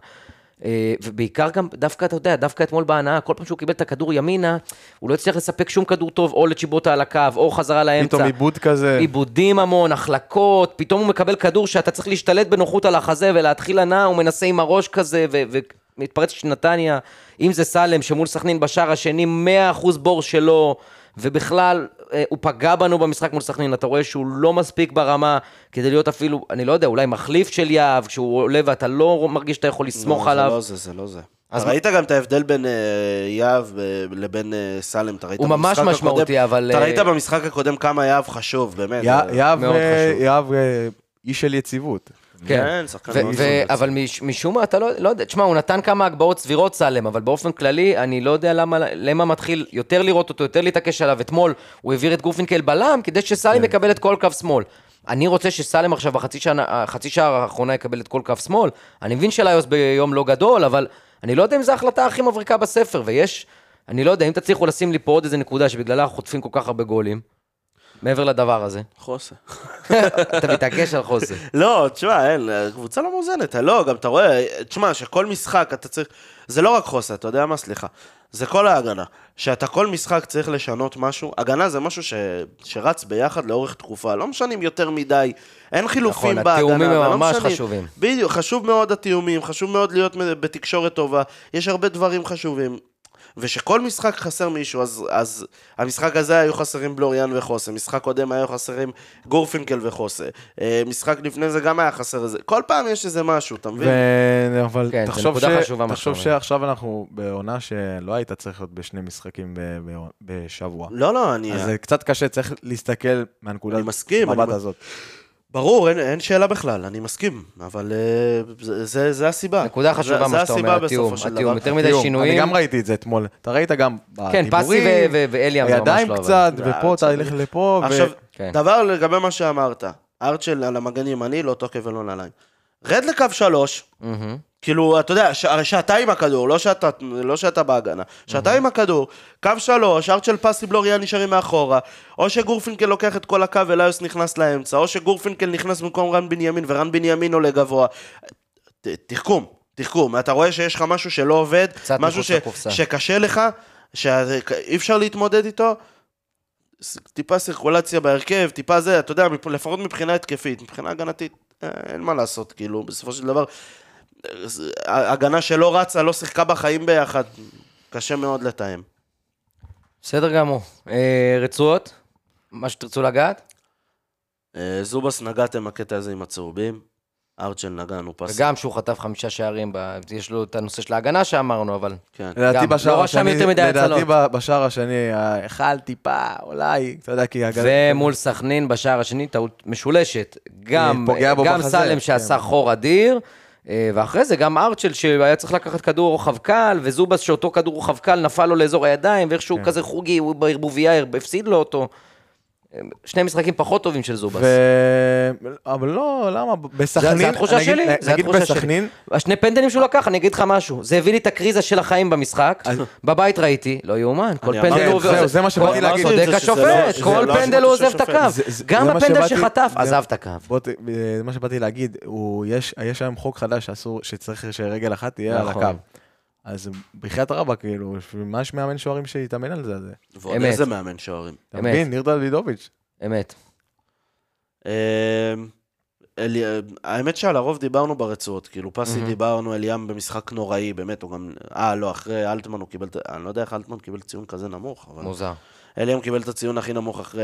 אה, ובעיקר גם, דווקא, אתה יודע, דווקא אתמול בהנאה, כל פעם שהוא קיבל את הכדור ימינה, הוא לא הצליח לספק שום כדור טוב, או לצ'יבוטה על הקו, או חזרה לאמצע. פתאום עיבוד כזה. עיבודים המון, החלקות, פתאום הוא מקבל כדור שאתה צריך להשתלט בנוחות על החזה ולהתחיל הנעה, הוא מנסה עם הראש כזה, ומתפרץ של נתניה. אם זה סלם, שמול סכנין בשער השני, 100% בור שלו, ובכלל, אה, הוא פגע בנו במשחק מול סכנין, אתה רואה שהוא לא מספיק ברמה כדי להיות אפילו, אני לא יודע, אולי מחליף של יהב, כשהוא עולה ואתה לא מרגיש שאתה יכול לסמוך לא, עליו. זה לא זה, זה לא זה. אז אתה ראית גם את ההבדל בין אה, יהב אה, לבין סלם, אתה ראית הוא ממש משמעותי, אבל, אתה ראית במשחק הקודם כמה יהב חשוב, באמת. יהב, מאוד חשוב. יהב, איש של יציבות. כן, שחקן ו- מאוד טוב. אבל מש- משום מה, אתה לא, לא יודע, תשמע, הוא נתן כמה הגבהות סבירות סלם, אבל באופן כללי, אני לא יודע למה, מתחיל יותר לראות אותו, יותר להתעקש עליו. אתמול הוא העביר את גורפינקל בלם, כדי שסלם כן. יקבל את כל קו שמאל. אני רוצה שסלם עכשיו בחצי שעה האחרונה יקבל את כל קו שמאל. אני מבין שליוס ביום לא גדול, אבל אני לא יודע אם זו ההחלטה הכי מבריקה בספר, ויש, אני לא יודע, אם תצליחו לשים לי פה עוד איזה נקודה שבגללה חוטפים כל כך הרבה גולים, מעבר לדבר הזה. חוסה. אתה מתעקש על חוסר. לא, תשמע, אין, קבוצה לא מאוזנת, לא, גם אתה רואה, תשמע, שכל משחק אתה צריך, זה לא רק חוסה, אתה יודע מה, סליחה. זה כל ההגנה. שאתה כל משחק צריך לשנות משהו, הגנה זה משהו ש... שרץ ביחד לאורך תקופה, לא משנים יותר מדי, אין חילופים נכון, בהגנה. התיאומים הם ממש משנים- חשובים. בדיוק, חשוב מאוד התיאומים, חשוב מאוד להיות בתקשורת טובה, יש הרבה דברים חשובים. ושכל משחק חסר מישהו, אז, אז המשחק הזה היו חסרים בלוריאן וחוסה, משחק קודם היו חסרים גורפינקל וחוסה, אה, משחק לפני זה גם היה חסר איזה, כל פעם יש איזה משהו, אתה מבין? ו... אבל כן, תחשוב, ש... חשובה מה תחשוב. שעכשיו אנחנו בעונה שלא היית צריך להיות בשני משחקים ב... ב... בשבוע. לא, לא, אני... אז זה קצת קשה, צריך להסתכל מהנקודת אני מסכים, מבט אני- הזאת. ברור, אין, אין שאלה בכלל, אני מסכים, אבל אה, זה, זה, זה הסיבה. נקודה חשובה זה, מה זה שאתה אומר, התיאום, התיאום. יותר מדי שינויים. אני גם ראיתי את זה אתמול. אתה ראית גם כן, פסי בדיבורים, ו- ו- ואליאם זה ממש הידיים לא עבד. קצת, ופה צודק. תהליך לפה, ו... עכשיו, כן. דבר לגבי מה שאמרת, ארצ'ל על המגן ימני, לא תוקף ולא נעליים. רד לקו שלוש, מהמם. כאילו, אתה יודע, ש... הרי שאתה עם הכדור, לא שאתה, לא שאתה בהגנה. שאתה עם הכדור, קו שלוש, ארצ'ל פסי בלוריאן נשארים מאחורה, או שגורפינקל לוקח את כל הקו וליוס נכנס לאמצע, או שגורפינקל נכנס במקום רן בנימין ורן בנימין עולה גבוה. ת- תחכום, תחכום. אתה רואה שיש לך משהו שלא עובד, משהו ש... שקשה לך, שאי אפשר להתמודד איתו. טיפה סירקולציה בהרכב, טיפה זה, אתה יודע, לפחות מבחינה התקפית, מבחינה הגנתית, אה, אין מה לעשות, כאילו, בסופו של דבר, הגנה שלא רצה, לא שיחקה בחיים ביחד, קשה מאוד לתאם. בסדר גמור. אה, רצועות? מה שתרצו לגעת? אה, זובס נגעתם הקטע הזה עם הצהובים, ארצ'ל נגענו פס. וגם שהוא חטף חמישה שערים, ב- יש לו את הנושא של ההגנה שאמרנו, אבל... כן. לדעתי גם, בשער לא השני, לדעתי בשער השני, היכל טיפה, אולי, אתה יודע, כי... הגל- ומול סכנין בשער השני, טעות משולשת. גם, גם סלם שעשה כן. חור אדיר, אה, ואחרי זה גם ארצ'ל שהיה צריך לקחת כדור רוחב קל, וזובס שאותו כדור רוחב קל נפל לו לאזור הידיים, ואיכשהו כן. כזה חוגי, הוא בערבוביה הפסיד לו אותו. שני משחקים פחות טובים של זובס. ו... אבל לא, למה? בסכנין... זה התחושה נגיד- שלי, זה נגיד התחושה שלי. בסכנין, השני פנדלים שהוא לקח, אני אגיד לך משהו, זה הביא לי את הקריזה של החיים במשחק, בבית ראיתי, לא יאומן, כל פנדל הוא... זהו, זה מה שבאתי להגיד. צודק השופט, כל פנדל הוא עוזב את. הקו. גם הפנדל שחטף, עזב את הקו. זה מה שבאתי להגיד, יש, היום חוק חדש שצריך שרגל אחת תהיה על נכון. הקו. אז בחייאת רבאק, כאילו, מה יש מאמן שוערים שיתאמן על זה? זה? ועוד אמת. איזה מאמן שוערים. אתה אמת. מבין? ניר דוידוביץ'. אמת. אה, אלי- האמת שעל הרוב דיברנו ברצועות, כאילו פסי דיברנו, אליאם במשחק נוראי, באמת, הוא גם... אה, לא, אחרי אלטמן הוא קיבל... אני לא יודע איך אלטמן קיבל ציון כזה נמוך, אבל... מוזר. אליאם קיבל את הציון הכי נמוך אחרי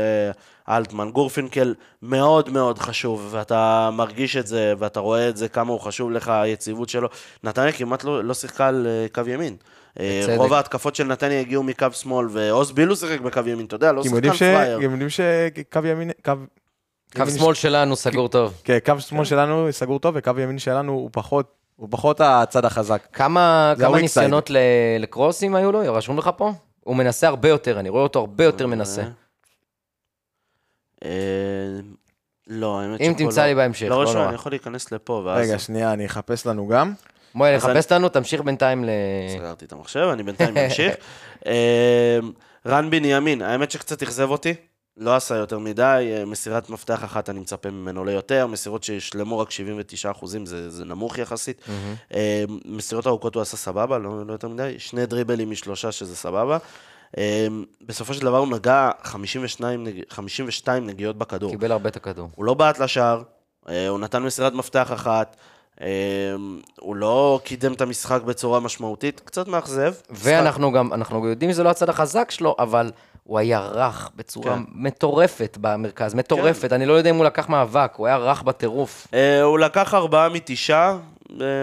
אלטמן. גורפינקל מאוד מאוד חשוב, ואתה מרגיש את זה, ואתה רואה את זה, כמה הוא חשוב לך, היציבות שלו. נתניה כמעט לא, לא שיחקה על אה, קו ימין. אה, בצדק. רוב ההתקפות של נתניה הגיעו מקו שמאל, ועוז בילו שיחק בקו ימין, אתה יודע, לא שחקן יודעים ש- הם יודעים שקו ימין... קו... קו שמאל שלנו סגור טוב. כן, קו שמאל שלנו סגור טוב, וקו ימין שלנו הוא פחות, הוא פחות הצד החזק. כמה כמה ניסיונות ל- לקרוסים היו לו? רשום לך פה? הוא מנסה הרבה יותר, אני רואה אותו הרבה יותר מנסה. אה, לא, האמת אם שפה תמצא לא- לי בהמשך, לא לא נורא. אני יכול להיכנס לפה, ואז... רגע, שנייה, אני אחפש לנו גם. מואל, אז חפש לנו, תמשיך בינתיים ל... סגרתי את המחשב, אני בינתיים ממשיך. אה, רן בנימין, האמת שקצת אכזב אותי, לא עשה יותר מדי, אה, מסירת מפתח אחת אני מצפה ממנו ליותר, מסירות שישלמו רק 79 אחוזים, זה, זה נמוך יחסית. אה, מסירות ארוכות הוא עשה סבבה, לא, לא יותר מדי, שני דריבלים משלושה שזה סבבה. אה, בסופו של דבר הוא נגע 52, נג... 52 נגיעות בכדור. קיבל הרבה את הכדור. הוא לא בעט לשער, הוא נתן מסירת מפתח אחת, הוא לא קידם את המשחק בצורה משמעותית, קצת מאכזב. ואנחנו גם, אנחנו יודעים שזה לא הצד החזק שלו, אבל הוא היה רך בצורה כן. מטורפת במרכז, מטורפת. אני לא יודע אם הוא לקח מאבק, הוא היה רך בטירוף. אה, הוא לקח ארבעה מתשעה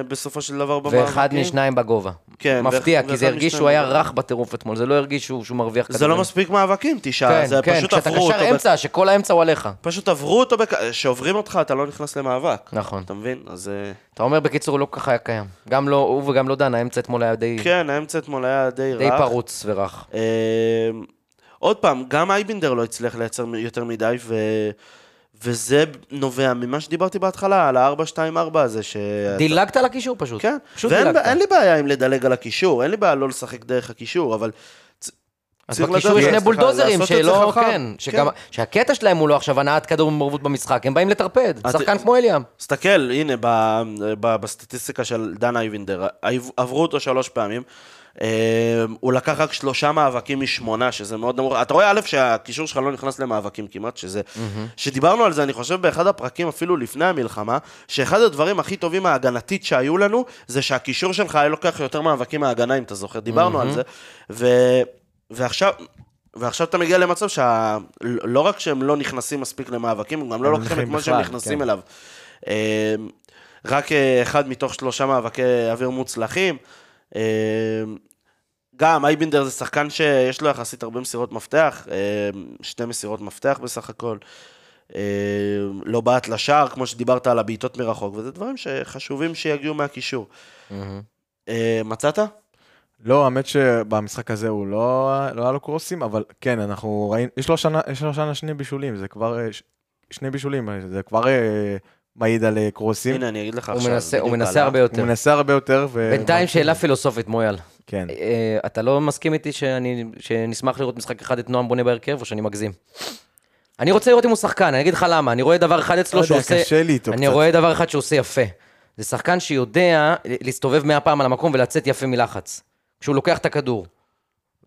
בסופו של דבר במאבקים. ואחד משניים בגובה. כן, מפתיע, כי זה הרגיש שהוא היה. רך בטירוף אתמול, זה לא הרגיש שהוא מרוויח זה כדורים. לא מספיק מאבקים, תשעה, כן, זה כן, פשוט כשאתה עברו קשר אותו. ב- אמצע, שכל האמצע הוא עליך. פשוט עברו אותו, כשעוברים אותך אתה לא נכנס למאבק. נכון. אתה מבין? אז אה, אתה אומר, בקיצור, הוא לא כל כך היה קיים. גם לא, הוא וגם לא דן, האמצע אתמול היה די כן, האמצע אתמול היה די די רך. פרוץ ורך. אה, עוד פעם, גם אייבינדר לא הצליח לייצר יותר מדי, ו... וזה נובע ממה שדיברתי בהתחלה, על ה-4-2-4 הזה, ש... דילגת על הקישור פשוט. כן, פשוט ואין דילגת. אין לי בעיה עם לדלג על הקישור, אין לי בעיה לא לשחק דרך הקישור, אבל... אז בקישור יש שני בולדוזרים שלא, חכם. כן, שגם, שהקטע שלהם הוא לא עכשיו הנעת כדור במעורבות במשחק, הם באים לטרפד, את- שחקן כמו אליאם. תסתכל, הנה, בסטטיסטיקה של דן אייבינדר, עב- עברו אותו שלוש פעמים. אה, הוא לקח רק שלושה מאבקים משמונה, שזה מאוד נמוך. אתה רואה, א', שהקישור שלך לא נכנס למאבקים כמעט, שזה... שדיברנו על זה, אני חושב, באחד הפרקים, אפילו לפני המלחמה, שאחד הדברים הכי טובים ההגנתית שהיו לנו, זה שהקישור שלך היה לוקח יותר מאבקים מההגנה, אם אתה זוכר. דיברנו על זה. ו... ועכשיו... ועכשיו אתה מגיע למצב שלא רק שהם לא נכנסים מספיק למאבקים, הם גם לא לוקחים את מה שהם נכנסים כן. אליו. אה, רק אה, אחד מתוך שלושה מאבקי אוויר מוצלחים. גם אייבינדר זה שחקן שיש לו יחסית הרבה מסירות מפתח, אה, שתי מסירות מפתח בסך הכל. אה, לא בעט לשער, כמו שדיברת על הבעיטות מרחוק, וזה דברים שחשובים שיגיעו מהקישור. אה, מצאת? לא, האמת שבמשחק הזה הוא לא, לא היה לו קרוסים, אבל כן, אנחנו ראינו, יש לו שנה, יש לו שנה שני בישולים, זה כבר, ש- שני בישולים, זה כבר מעיד על אה, קרוסים. הנה, אני אגיד לך הוא עכשיו. מנסה- הוא מנסה. הרבה יותר. הוא מנסה הרבה יותר, ו... בינתיים שאלה פילוסופית, מויאל. כן. אה, אתה לא מסכים איתי שאני, שנשמח לראות משחק אחד את נועם בונה בהרכב, או שאני מגזים? אני רוצה לראות אם הוא שחקן, אני אגיד לך למה, אני רואה דבר אחד אצלו לא שהוא עושה... קשה לי איתו אני קצת. רואה דבר אחד שהוא עושה יפה. זה שחקן שיודע להסתובב מאה פעם על המקום ולצאת יפה מלחץ. כשהוא לוקח את הכדור.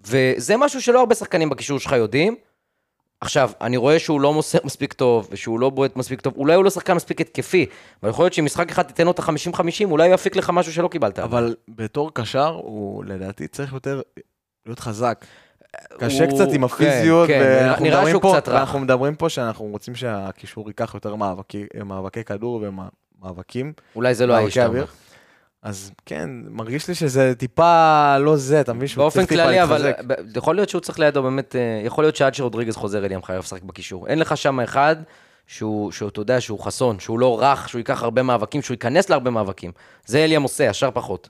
וזה משהו שלא הרבה שחקנים בקישור שלך יודעים. עכשיו, אני רואה שהוא לא מוסר מספיק טוב, ושהוא לא בועט מספיק טוב, אולי הוא לא שחקן מספיק התקפי, אבל יכול להיות שאם משחק אחד תיתן לו את ה-50-50, אולי הוא יפיק לך משהו שלא קיבלת. אבל בתור קשר, הוא לדעתי צריך יותר להיות חזק. קשה הוא- קצת עם כן, הפיזיות, כן, ואנחנו נראה מדברים פה. אנחנו מדברים פה שאנחנו רוצים שהקישור ייקח יותר מאבקי, מאבקי כדור ומאבקים. אולי זה לא האיש, אתה. אומר. אז כן, מרגיש לי שזה טיפה לא זה, אתה מבין שהוא באופן צריך טיפה כללי, אבל להתחזק. ב- יכול להיות שהוא צריך לידו באמת, אה, יכול להיות שעד שרודריגז חוזר אליהם חייב לשחק בקישור. אין לך שם אחד שהוא, שהוא, אתה יודע, שהוא חסון, שהוא לא רך, שהוא ייקח הרבה מאבקים, שהוא ייכנס להרבה מאבקים. זה אליאם עושה, ישר פחות.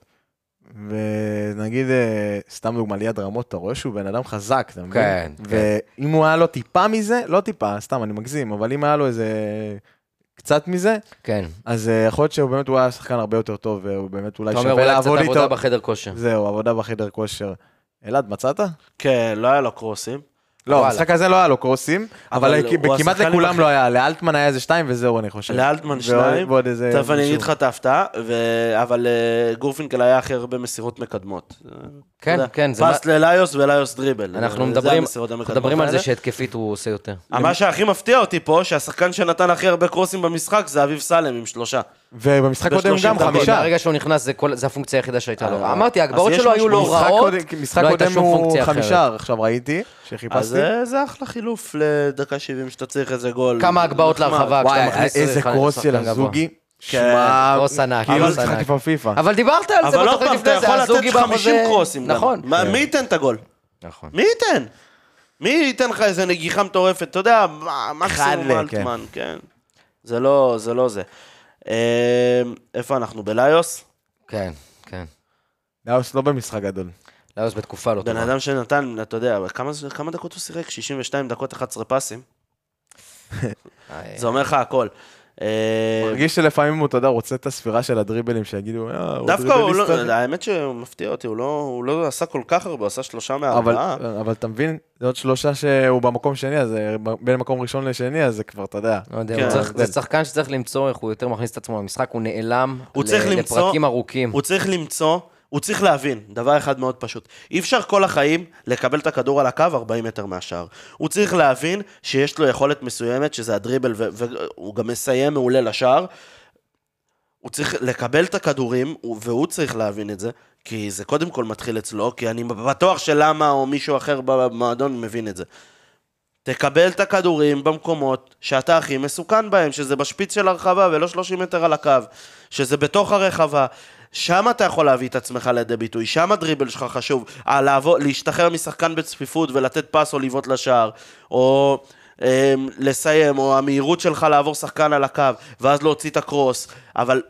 ונגיד, אה, סתם דוגמא, ליד רמות, אתה רואה שהוא בן אדם חזק, אתה מבין? כן, ואם הוא היה לו טיפה מזה, לא טיפה, סתם, אני מגזים, אבל אם היה לו איזה קצת מזה, כן. אז אה, יכול להיות שהוא באמת, הוא היה שחקן הרבה יותר טוב, והוא באמת אולי אתה אומר, שווה אולי קצת לעבוד עבודה איתו. בחדר כושר. זהו, עבודה בחדר כושר. אלעד, מצאת? כן, לא היה לו קרוסים. לא. המשחק הזה לא היה לו קרוסים, אבל כמעט לכולם לא היה, לאלטמן היה איזה שתיים וזהו, אני חושב. לאלטמן שניים, ועוד איזה... תכף אני. אגיד לך את ההפתעה, אבל אה, גורפינקל היה הכי הרבה מסירות מקדמות. כן, אתה יודע, כן, זה פס לליוס וליוס דריבל. אנחנו זה מדברים, מדברים על זה. שהתקפית הוא עושה יותר. מה שהכי מפתיע אותי פה, שהשחקן שנתן הכי הרבה קרוסים במשחק זה אביב סלם עם שלושה. ובמשחק קודם גם. חמישה. ברגע שהוא נכנס, זה כל- זה הפונקציה היחידה שהייתה לו. אה, אמרתי, ההגבהות אז יש שלו היו. לא משחק רעות, קודם- משחק לא הייתה קודם שום הוא פונקציה חמישה, אחרת. עכשיו ראיתי, אז שחיפשתי. זה זה אחלה חילוף לדקה 70 שאתה צריך איזה גול. כמה הגבהות. להרחבה, וואי, כשאתה מכניס איזה קרוס של. הזוגי. שמע, קרוס ענק, כאילו קרוס ענק. אבל דיברת על זה אבל עוד בתוכנית פעם, אתה לפני זה, יכול לתת 50 בחוזה. קרוסים. נכון. מה- כן. מי ייתן את הגול? נכון. מי ייתן? מי ייתן לך איזה נגיחה מטורפת? אתה יודע, מה- מקסימום אלטמן, כן. זה לא זה. לא זה. אה, איפה אנחנו? בליוס? כן, כן. לאוס לא במשחק גדול. לאוס בתקופה לא בן טובה. אדם שנתן, אתה יודע, כמה, כמה דקות הוא שיחק? 62 דקות, 11 פסים. זה אומר לך הכל. אה, מרגיש שלפעמים הוא, אתה יודע, רוצה את הספירה של הדריבלים, שיגידו, אה, הוא דווקא הוא לא. האמת שהוא מפתיע אותי, הוא לא, הוא לא עשה כל כך הרבה, הוא עשה שלושה אבל, מארבעה. אבל אתה מבין, זה עוד שלושה שהוא במקום שני, אז בין מקום ראשון לשני, אז זה כבר, אתה יודע. לא יודע, כן. זה שחקן שצריך למצוא איך הוא יותר מכניס את עצמו למשחק, הוא נעלם הוא צריך ל- למצוא- לפרקים ארוכים. הוא צריך למצוא, הוא צריך להבין, דבר אחד מאוד פשוט. אי אפשר כל החיים לקבל את הכדור על הקו 40 מטר מהשאר. הוא צריך להבין שיש לו יכולת מסוימת, שזה הדריבל, והוא גם מסיים מעולה לשער. הוא צריך לקבל את הכדורים, והוא צריך להבין את זה, כי זה קודם כל מתחיל אצלו, כי אני בטוח שלמה או מישהו אחר במועדון מבין את זה. תקבל את הכדורים במקומות שאתה הכי מסוכן בהם, שזה בשפיץ של הרחבה ולא 30 מטר על הקו, שזה בתוך הרחבה. שם אתה יכול להביא את עצמך לידי ביטוי, שם הדריבל שלך חשוב. אה, לעבור, להשתחרר משחקן בצפיפות ולתת פס או לבעוט לשער, או אה, לסיים, או המהירות שלך לעבור שחקן על הקו, ואז להוציא את הקרוס, אבל...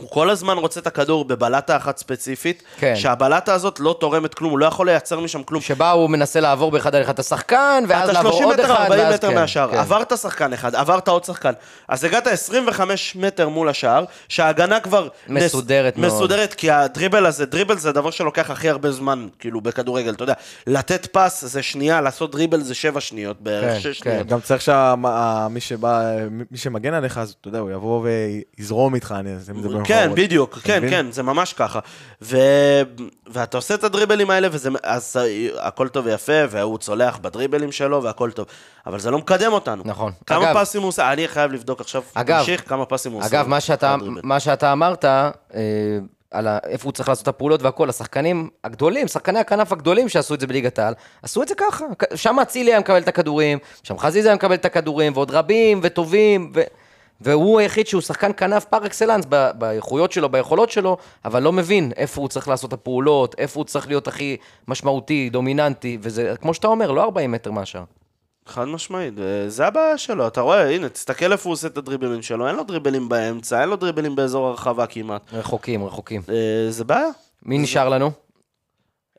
הוא כל הזמן רוצה את הכדור בבלטה אחת ספציפית, כן. שהבלטה הזאת לא תורמת כלום, הוא לא יכול לייצר משם כלום. שבה הוא מנסה לעבור באחד על אחד את השחקן, ואז אתה לעבור 30 עוד אחד, מטר, 40 ואז מטר כן, מהשער, כן. עברת שחקן אחד, עברת עוד שחקן. אז הגעת 25 מטר מול השער, שההגנה כבר... נס- מסודרת מאוד. מסודרת, כי הדריבל הזה, דריבל זה הדבר שלוקח הכי הרבה זמן, כאילו, בכדורגל, אתה יודע. לתת פס זה שנייה, לעשות דריבל זה 7 שניות בערך, כן, 6 כן. שניות. גם צריך שמי שבא, מי שמגן עליך, אז אתה יודע, הוא יבוא ויזרום איתך, אני- כן. בדיוק, כן, מבין? כן, זה ממש ככה. ו... ואתה עושה את הדריבלים האלה, וזה... אז הכל טוב ויפה, והוא צולח בדריבלים שלו, והכל טוב. אבל זה לא מקדם אותנו. נכון. כמה אגב- פסים הוא עושה? אני חייב לבדוק עכשיו, אגב- תמשיך, כמה פסים הוא עושה. אגב, מה שאתה. מה שאתה אמרת, אה, על ה- איפה הוא צריך לעשות את הפעולות והכל, השחקנים הגדולים, שחקני הכנף הגדולים שעשו את זה בליגת העל, עשו את זה ככה. שם אצילי היה מקבל את הכדורים, שם חזיזה היה מקבל את הכדורים, ועוד רבים וטובים, ו... והוא היחיד שהוא שחקן כנף פר אקסלנס ב- באיכויות שלו, ביכולות שלו, אבל לא מבין איפה הוא צריך לעשות את הפעולות, איפה הוא צריך להיות הכי משמעותי, דומיננטי, וזה, כמו שאתה אומר, לא 40 מטר מהשאר. חד משמעית, זה הבעיה שלו, אתה רואה, הנה, תסתכל איפה הוא עושה את הדריבלים שלו, אין לו דריבלים באמצע, אין לו דריבלים באזור הרחבה כמעט. רחוקים, רחוקים. אה, זה בעיה. מי נשאר לנו?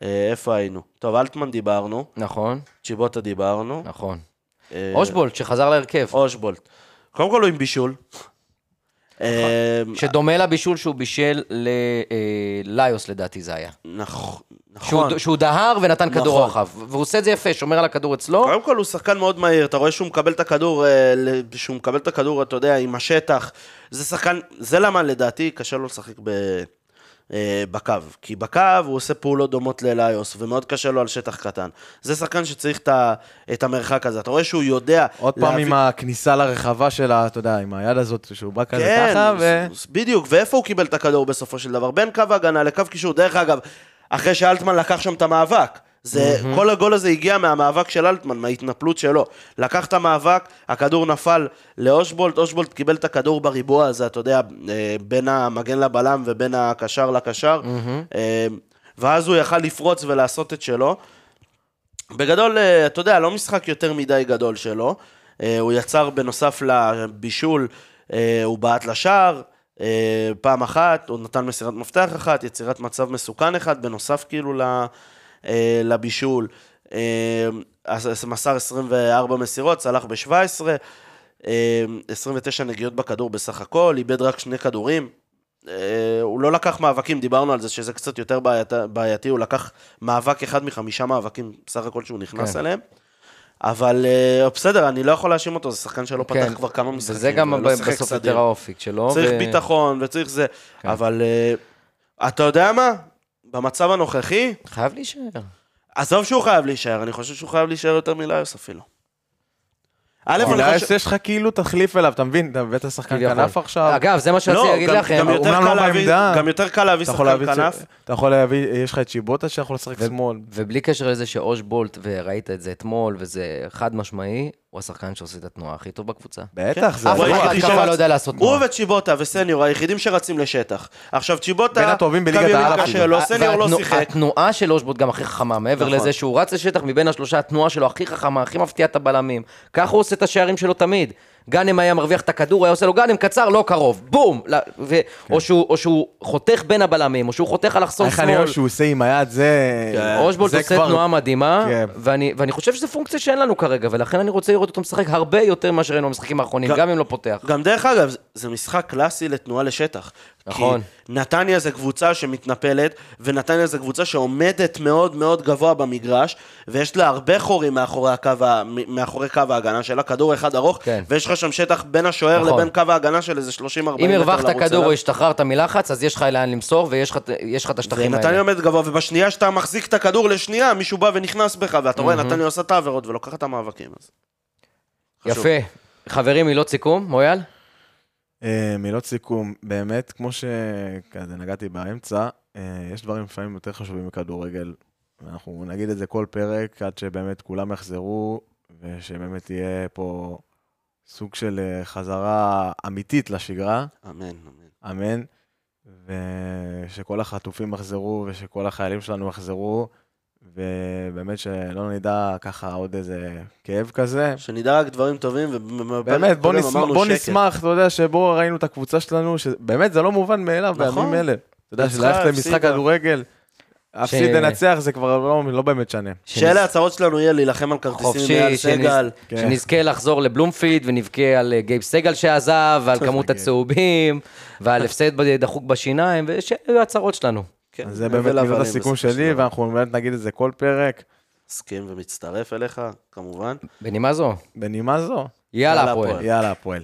אה, איפה היינו? טוב, אלטמן דיברנו, נכון, צ'יבוטה דיברנו. נכון. אה, אושבולט, שחזר להרכב. אושבולט. קודם כל הוא עם בישול. אה, שדומה לבישול שהוא בישל לליוס לדעתי זה היה. שהוא, נכון. שהוא דהר ונתן כדור נכון. רוחב. והוא עושה את זה יפה, שומר על הכדור אצלו. קודם כל הוא שחקן מאוד מהיר, אתה רואה שהוא מקבל את הכדור, אה, ל- שהוא מקבל את הכדור, אתה יודע, עם השטח. זה שחקן, זה למה לדעתי קשה לו לשחק ב... אה, בקו, כי בקו הוא עושה פעולות דומות לאליוס, ומאוד קשה לו על שטח קטן. זה שחקן שצריך את, ה, את המרחק הזה, אתה רואה שהוא יודע... עוד פעם עם הכניסה לרחבה שלה, אתה יודע, עם היד הזאת, שהוא בא כזה כן, ככה, ו... בדיוק, ואיפה הוא קיבל את הכדור בסופו של דבר? בין קו ההגנה לקו קישור. דרך אגב, אחרי שאלטמן לקח שם את המאבק. זה, mm-hmm. כל הגול הזה הגיע מהמאבק של אלטמן, מההתנפלות שלו. לקח את המאבק, הכדור נפל לאושבולט, אושבולט קיבל את הכדור בריבוע הזה, אתה יודע, אה, בין המגן לבלם ובין הקשר לקשר, mm-hmm. ואז הוא יכל לפרוץ ולעשות את שלו. בגדול, אה, אתה יודע, לא משחק יותר מדי גדול שלו. הוא יצר בנוסף לבישול, הוא בעט לשער, פעם אחת, הוא נתן מסירת מפתח אחת, יצירת מצב מסוכן אחד, בנוסף כאילו ל- אה, לבישול. אה, מסר 24 מסירות, צלח ב-17, 29 נגיעות בכדור בסך הכל, איבד רק שני כדורים. אה, הוא לא לקח מאבקים, דיברנו על זה שזה קצת יותר בעיית, בעייתי, הוא לקח מאבק אחד מחמישה מאבקים בסך הכל שהוא נכנס כן. אליהם. אבל אה, בסדר, אני לא יכול להאשים אותו, זה שחקן שלא פתח כן, כבר כמה משחקים. וזה גם שיחק בסוף. יותר האופי שלו. צריך ו- ביטחון וצריך זה, כן. אבל אה, אתה יודע מה? במצב הנוכחי, חייב להישאר. עזוב שהוא חייב להישאר, אני חושב שהוא חייב להישאר יותר מליוס אפילו. א', אני חושב... יש לך כאילו תחליף אליו, אתה מבין? אתה הבאת שחקן. כנף עכשיו. אגב, זה מה שרציתי לא, להגיד גם- לכם. גם יותר אומנם קל לא להביא- בעמדה. גם יותר קל להביא שחקן כנף. אתה יכול להביא, יש לך את צ'יבוטה שיכול לשחק שמאל. ובלי קשר לזה שאושבולט, וראית את זה אתמול, וזה חד משמעי, הוא השחקן שעושה את התנועה הכי טוב בקבוצה. בטח, זה אף הוא אחד שרץ- לא יודע לעשות הוא תנועה. וצ'יבוטה וסניור היחידים שרצים לשטח. עכשיו צ'יבוטה, בין הטובים בליגת העל אפילו. לו, סניור לא שיחק. התנועה של אושבולט גם הכי חכמה, מעבר נכון. לזה שהוא רץ לשטח מבין השלושה, התנועה שלו הכי חכמה, הכי מפתיעה את הבלמים. ככה הוא עושה את השערים שלו תמיד. גאנם היה מרוויח את הכדור, היה עושה לו גאנם קצר, לא קרוב, בום! ו- או שהוא- או שהוא חותך בין הבלמים, או שהוא חותך אלכסון איך אני שמאל. אוהב שהוא עושה עם היד, זה... אושבולט זה עושה כבר- תנועה מדהימה, כן. ואני, ואני חושב שזו פונקציה שאין לנו כרגע, ולכן אני רוצה לראות אותו משחק הרבה יותר ממה שראינו במשחקים האחרונים, גם- גם אם לא פותח. גם דרך אגב, זה משחק קלאסי לתנועה לשטח. נכון. כי נתניה זה קבוצה שמתנפלת, ונתניה זה קבוצה שעומדת מאוד מאוד גבוה במגרש, ויש לה הרבה חורים מאחורי, הקו, מאחורי קו ההגנה שלה, כדור אחד ארוך, כן. ויש לך שם שטח בין השוער נכון. לבין קו ההגנה של איזה 30-40 אם מטר הרווחת לרוץ כדור. או השתחררת מלחץ, אז יש לך לאן למסור, ויש לך את השטחים ונתניה האלה. עומדת גבוה, ובשנייה שאתה מחזיק את הכדור לשנייה, מישהו בא ונכנס בך, ואתה רואה, נתניה עושה את העבירות ולוקחת את המאבקים. אז. יפה. חברים, מילות סיכום, מויאל? אה, מילות סיכום, באמת, כמו שכזה נגעתי באמצע, אה, יש דברים לפעמים יותר חשובים מכדורגל. ואנחנו נגיד את זה כל פרק, עד שבאמת כולם יחזרו, ושבאמת יהיה פה סוג של אה, חזרה אמיתית לשגרה, אמן, אמן. אמן. ושכל החטופים יחזרו, ושכל החיילים שלנו יחזרו, ובאמת שלא נדע ככה עוד איזה כאב כזה. שנדע רק דברים טובים, ובאמת, באמת, בוא, נשמח, בוא נשמח, אתה יודע, שבו ראינו את הקבוצה שלנו, שבאמת זה לא מובן מאליו נכון. בימים אלה. אתה יודע, שללכת למשחק. כדורגל, להפסיד לנצח, זה כבר לא, לא באמת שנה. שאלה הצהרות שלנו יהיה להילחם על כרטיסים חופשי, מעל שנז- סגל. כן. שנזכה לחזור לבלומפילד ונבכה על אה, גייב סגל שעזב, ועל כמות כן. הצהובים, ועל הפסד דחוק בשיניים, ושאלו הצהרות שלנו. כן, אז זה באמת מילות הסיכום שלי. ואנחנו באמת נגיד את זה כל פרק, מסכים ומצטרף אליך, כמובן. בנימה זו, בנימה זו. יאללה. הפועל. יאללה, הפועל.